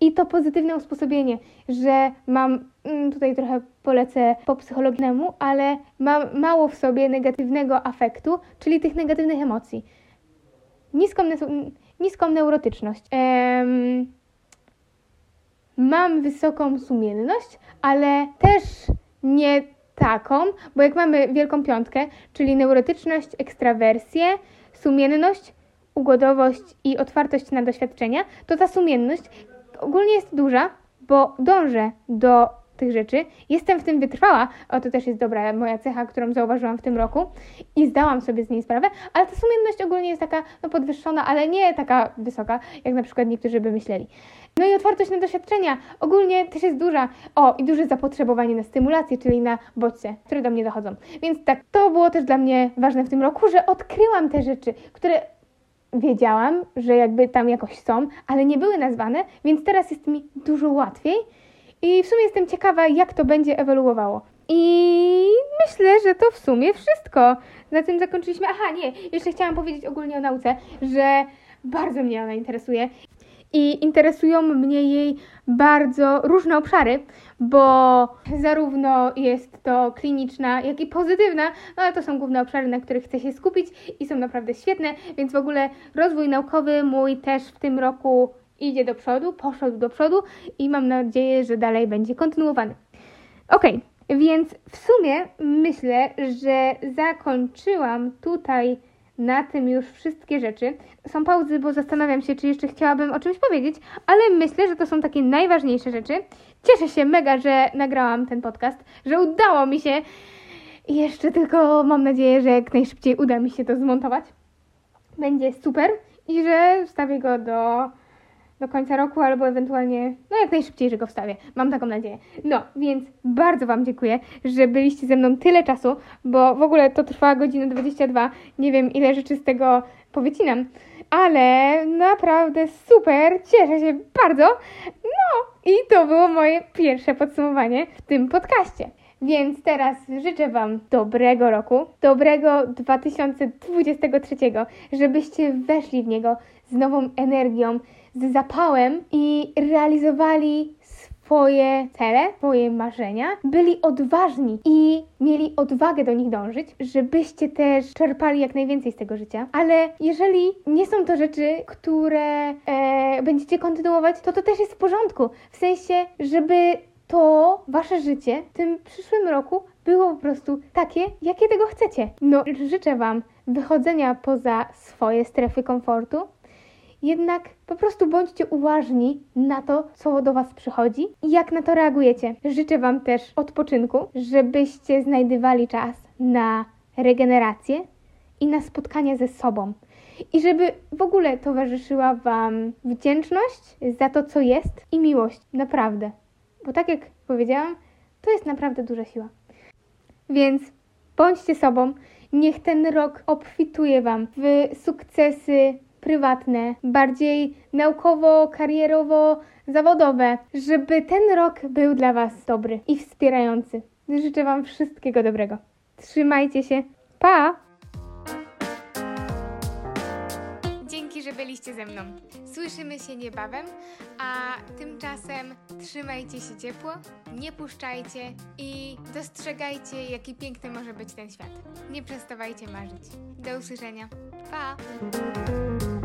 i to pozytywne usposobienie, że mam, mm, tutaj trochę polecę po psychologicznemu, ale mam mało w sobie negatywnego afektu, czyli tych negatywnych emocji. Niską niską neurotyczność. Mam wysoką sumienność, ale też nie taką, bo jak mamy wielką piątkę, czyli neurotyczność, ekstrawersję, sumienność, ugodowość i otwartość na doświadczenia, to ta sumienność ogólnie jest duża, bo dążę do tych rzeczy. Jestem w tym wytrwała, o to też jest dobra moja cecha, którą zauważyłam w tym roku i zdałam sobie z niej sprawę, ale ta sumienność ogólnie jest taka no, podwyższona, ale nie taka wysoka, jak na przykład niektórzy by myśleli. No i otwartość na doświadczenia ogólnie też jest duża. O, i duże zapotrzebowanie na stymulację, czyli na bodźce, które do mnie dochodzą. Więc tak, to było też dla mnie ważne w tym roku, że odkryłam te rzeczy, które wiedziałam, że jakby tam jakoś są, ale nie były nazwane, więc teraz jest mi dużo łatwiej i w sumie jestem ciekawa, jak to będzie ewoluowało. I myślę, że to w sumie wszystko. Na tym zakończyliśmy. Aha, nie, jeszcze chciałam powiedzieć ogólnie o nauce, że bardzo mnie ona interesuje. I interesują mnie jej bardzo różne obszary, bo zarówno jest to kliniczna, jak i pozytywna, no ale to są główne obszary, na których chcę się skupić i są naprawdę świetne, więc w ogóle rozwój naukowy mój też w tym roku idzie do przodu, poszedł do przodu i mam nadzieję, że dalej będzie kontynuowany. Ok, więc w sumie myślę, że zakończyłam tutaj na tym już wszystkie rzeczy. Są pauzy, bo zastanawiam się, czy jeszcze chciałabym o czymś powiedzieć, ale myślę, że to są takie najważniejsze rzeczy. Cieszę się mega, że nagrałam ten podcast, że udało mi się. I jeszcze tylko mam nadzieję, że jak najszybciej uda mi się to zmontować. Będzie super i że wstawię go do do końca roku, albo ewentualnie, no jak najszybciej, że go wstawię. Mam taką nadzieję. No, więc bardzo Wam dziękuję, że byliście ze mną tyle czasu, bo w ogóle to trwała godzinę 22. Nie wiem, ile rzeczy z tego powycinam, ale naprawdę super, cieszę się bardzo. No, i to było moje pierwsze podsumowanie w tym podcaście. Więc teraz życzę Wam dobrego roku, dobrego 2023, żebyście weszli w niego z nową energią, z zapałem i realizowali swoje cele, swoje marzenia, byli odważni i mieli odwagę do nich dążyć, żebyście też czerpali jak najwięcej z tego życia. Ale jeżeli nie są to rzeczy, które e, będziecie kontynuować, to to też jest w porządku. W sensie, żeby to wasze życie w tym przyszłym roku było po prostu takie, jakie tego chcecie. No, życzę Wam wychodzenia poza swoje strefy komfortu, jednak po prostu bądźcie uważni na to, co do Was przychodzi i jak na to reagujecie. Życzę Wam też odpoczynku, żebyście znajdywali czas na regenerację i na spotkania ze sobą. I żeby w ogóle towarzyszyła Wam wdzięczność za to, co jest i miłość. Naprawdę. Bo tak jak powiedziałam, to jest naprawdę duża siła. Więc bądźcie sobą. Niech ten rok obfituje Wam w sukcesy, prywatne, bardziej naukowo, karierowo, zawodowe, żeby ten rok był dla Was dobry i wspierający. Życzę Wam wszystkiego dobrego. Trzymajcie się. Pa! Dzięki, że byliście ze mną. Słyszymy się niebawem, a tymczasem trzymajcie się ciepło, nie puszczajcie i dostrzegajcie, jaki piękny może być ten świat. Nie przestawajcie marzyć. Do usłyszenia. Pa!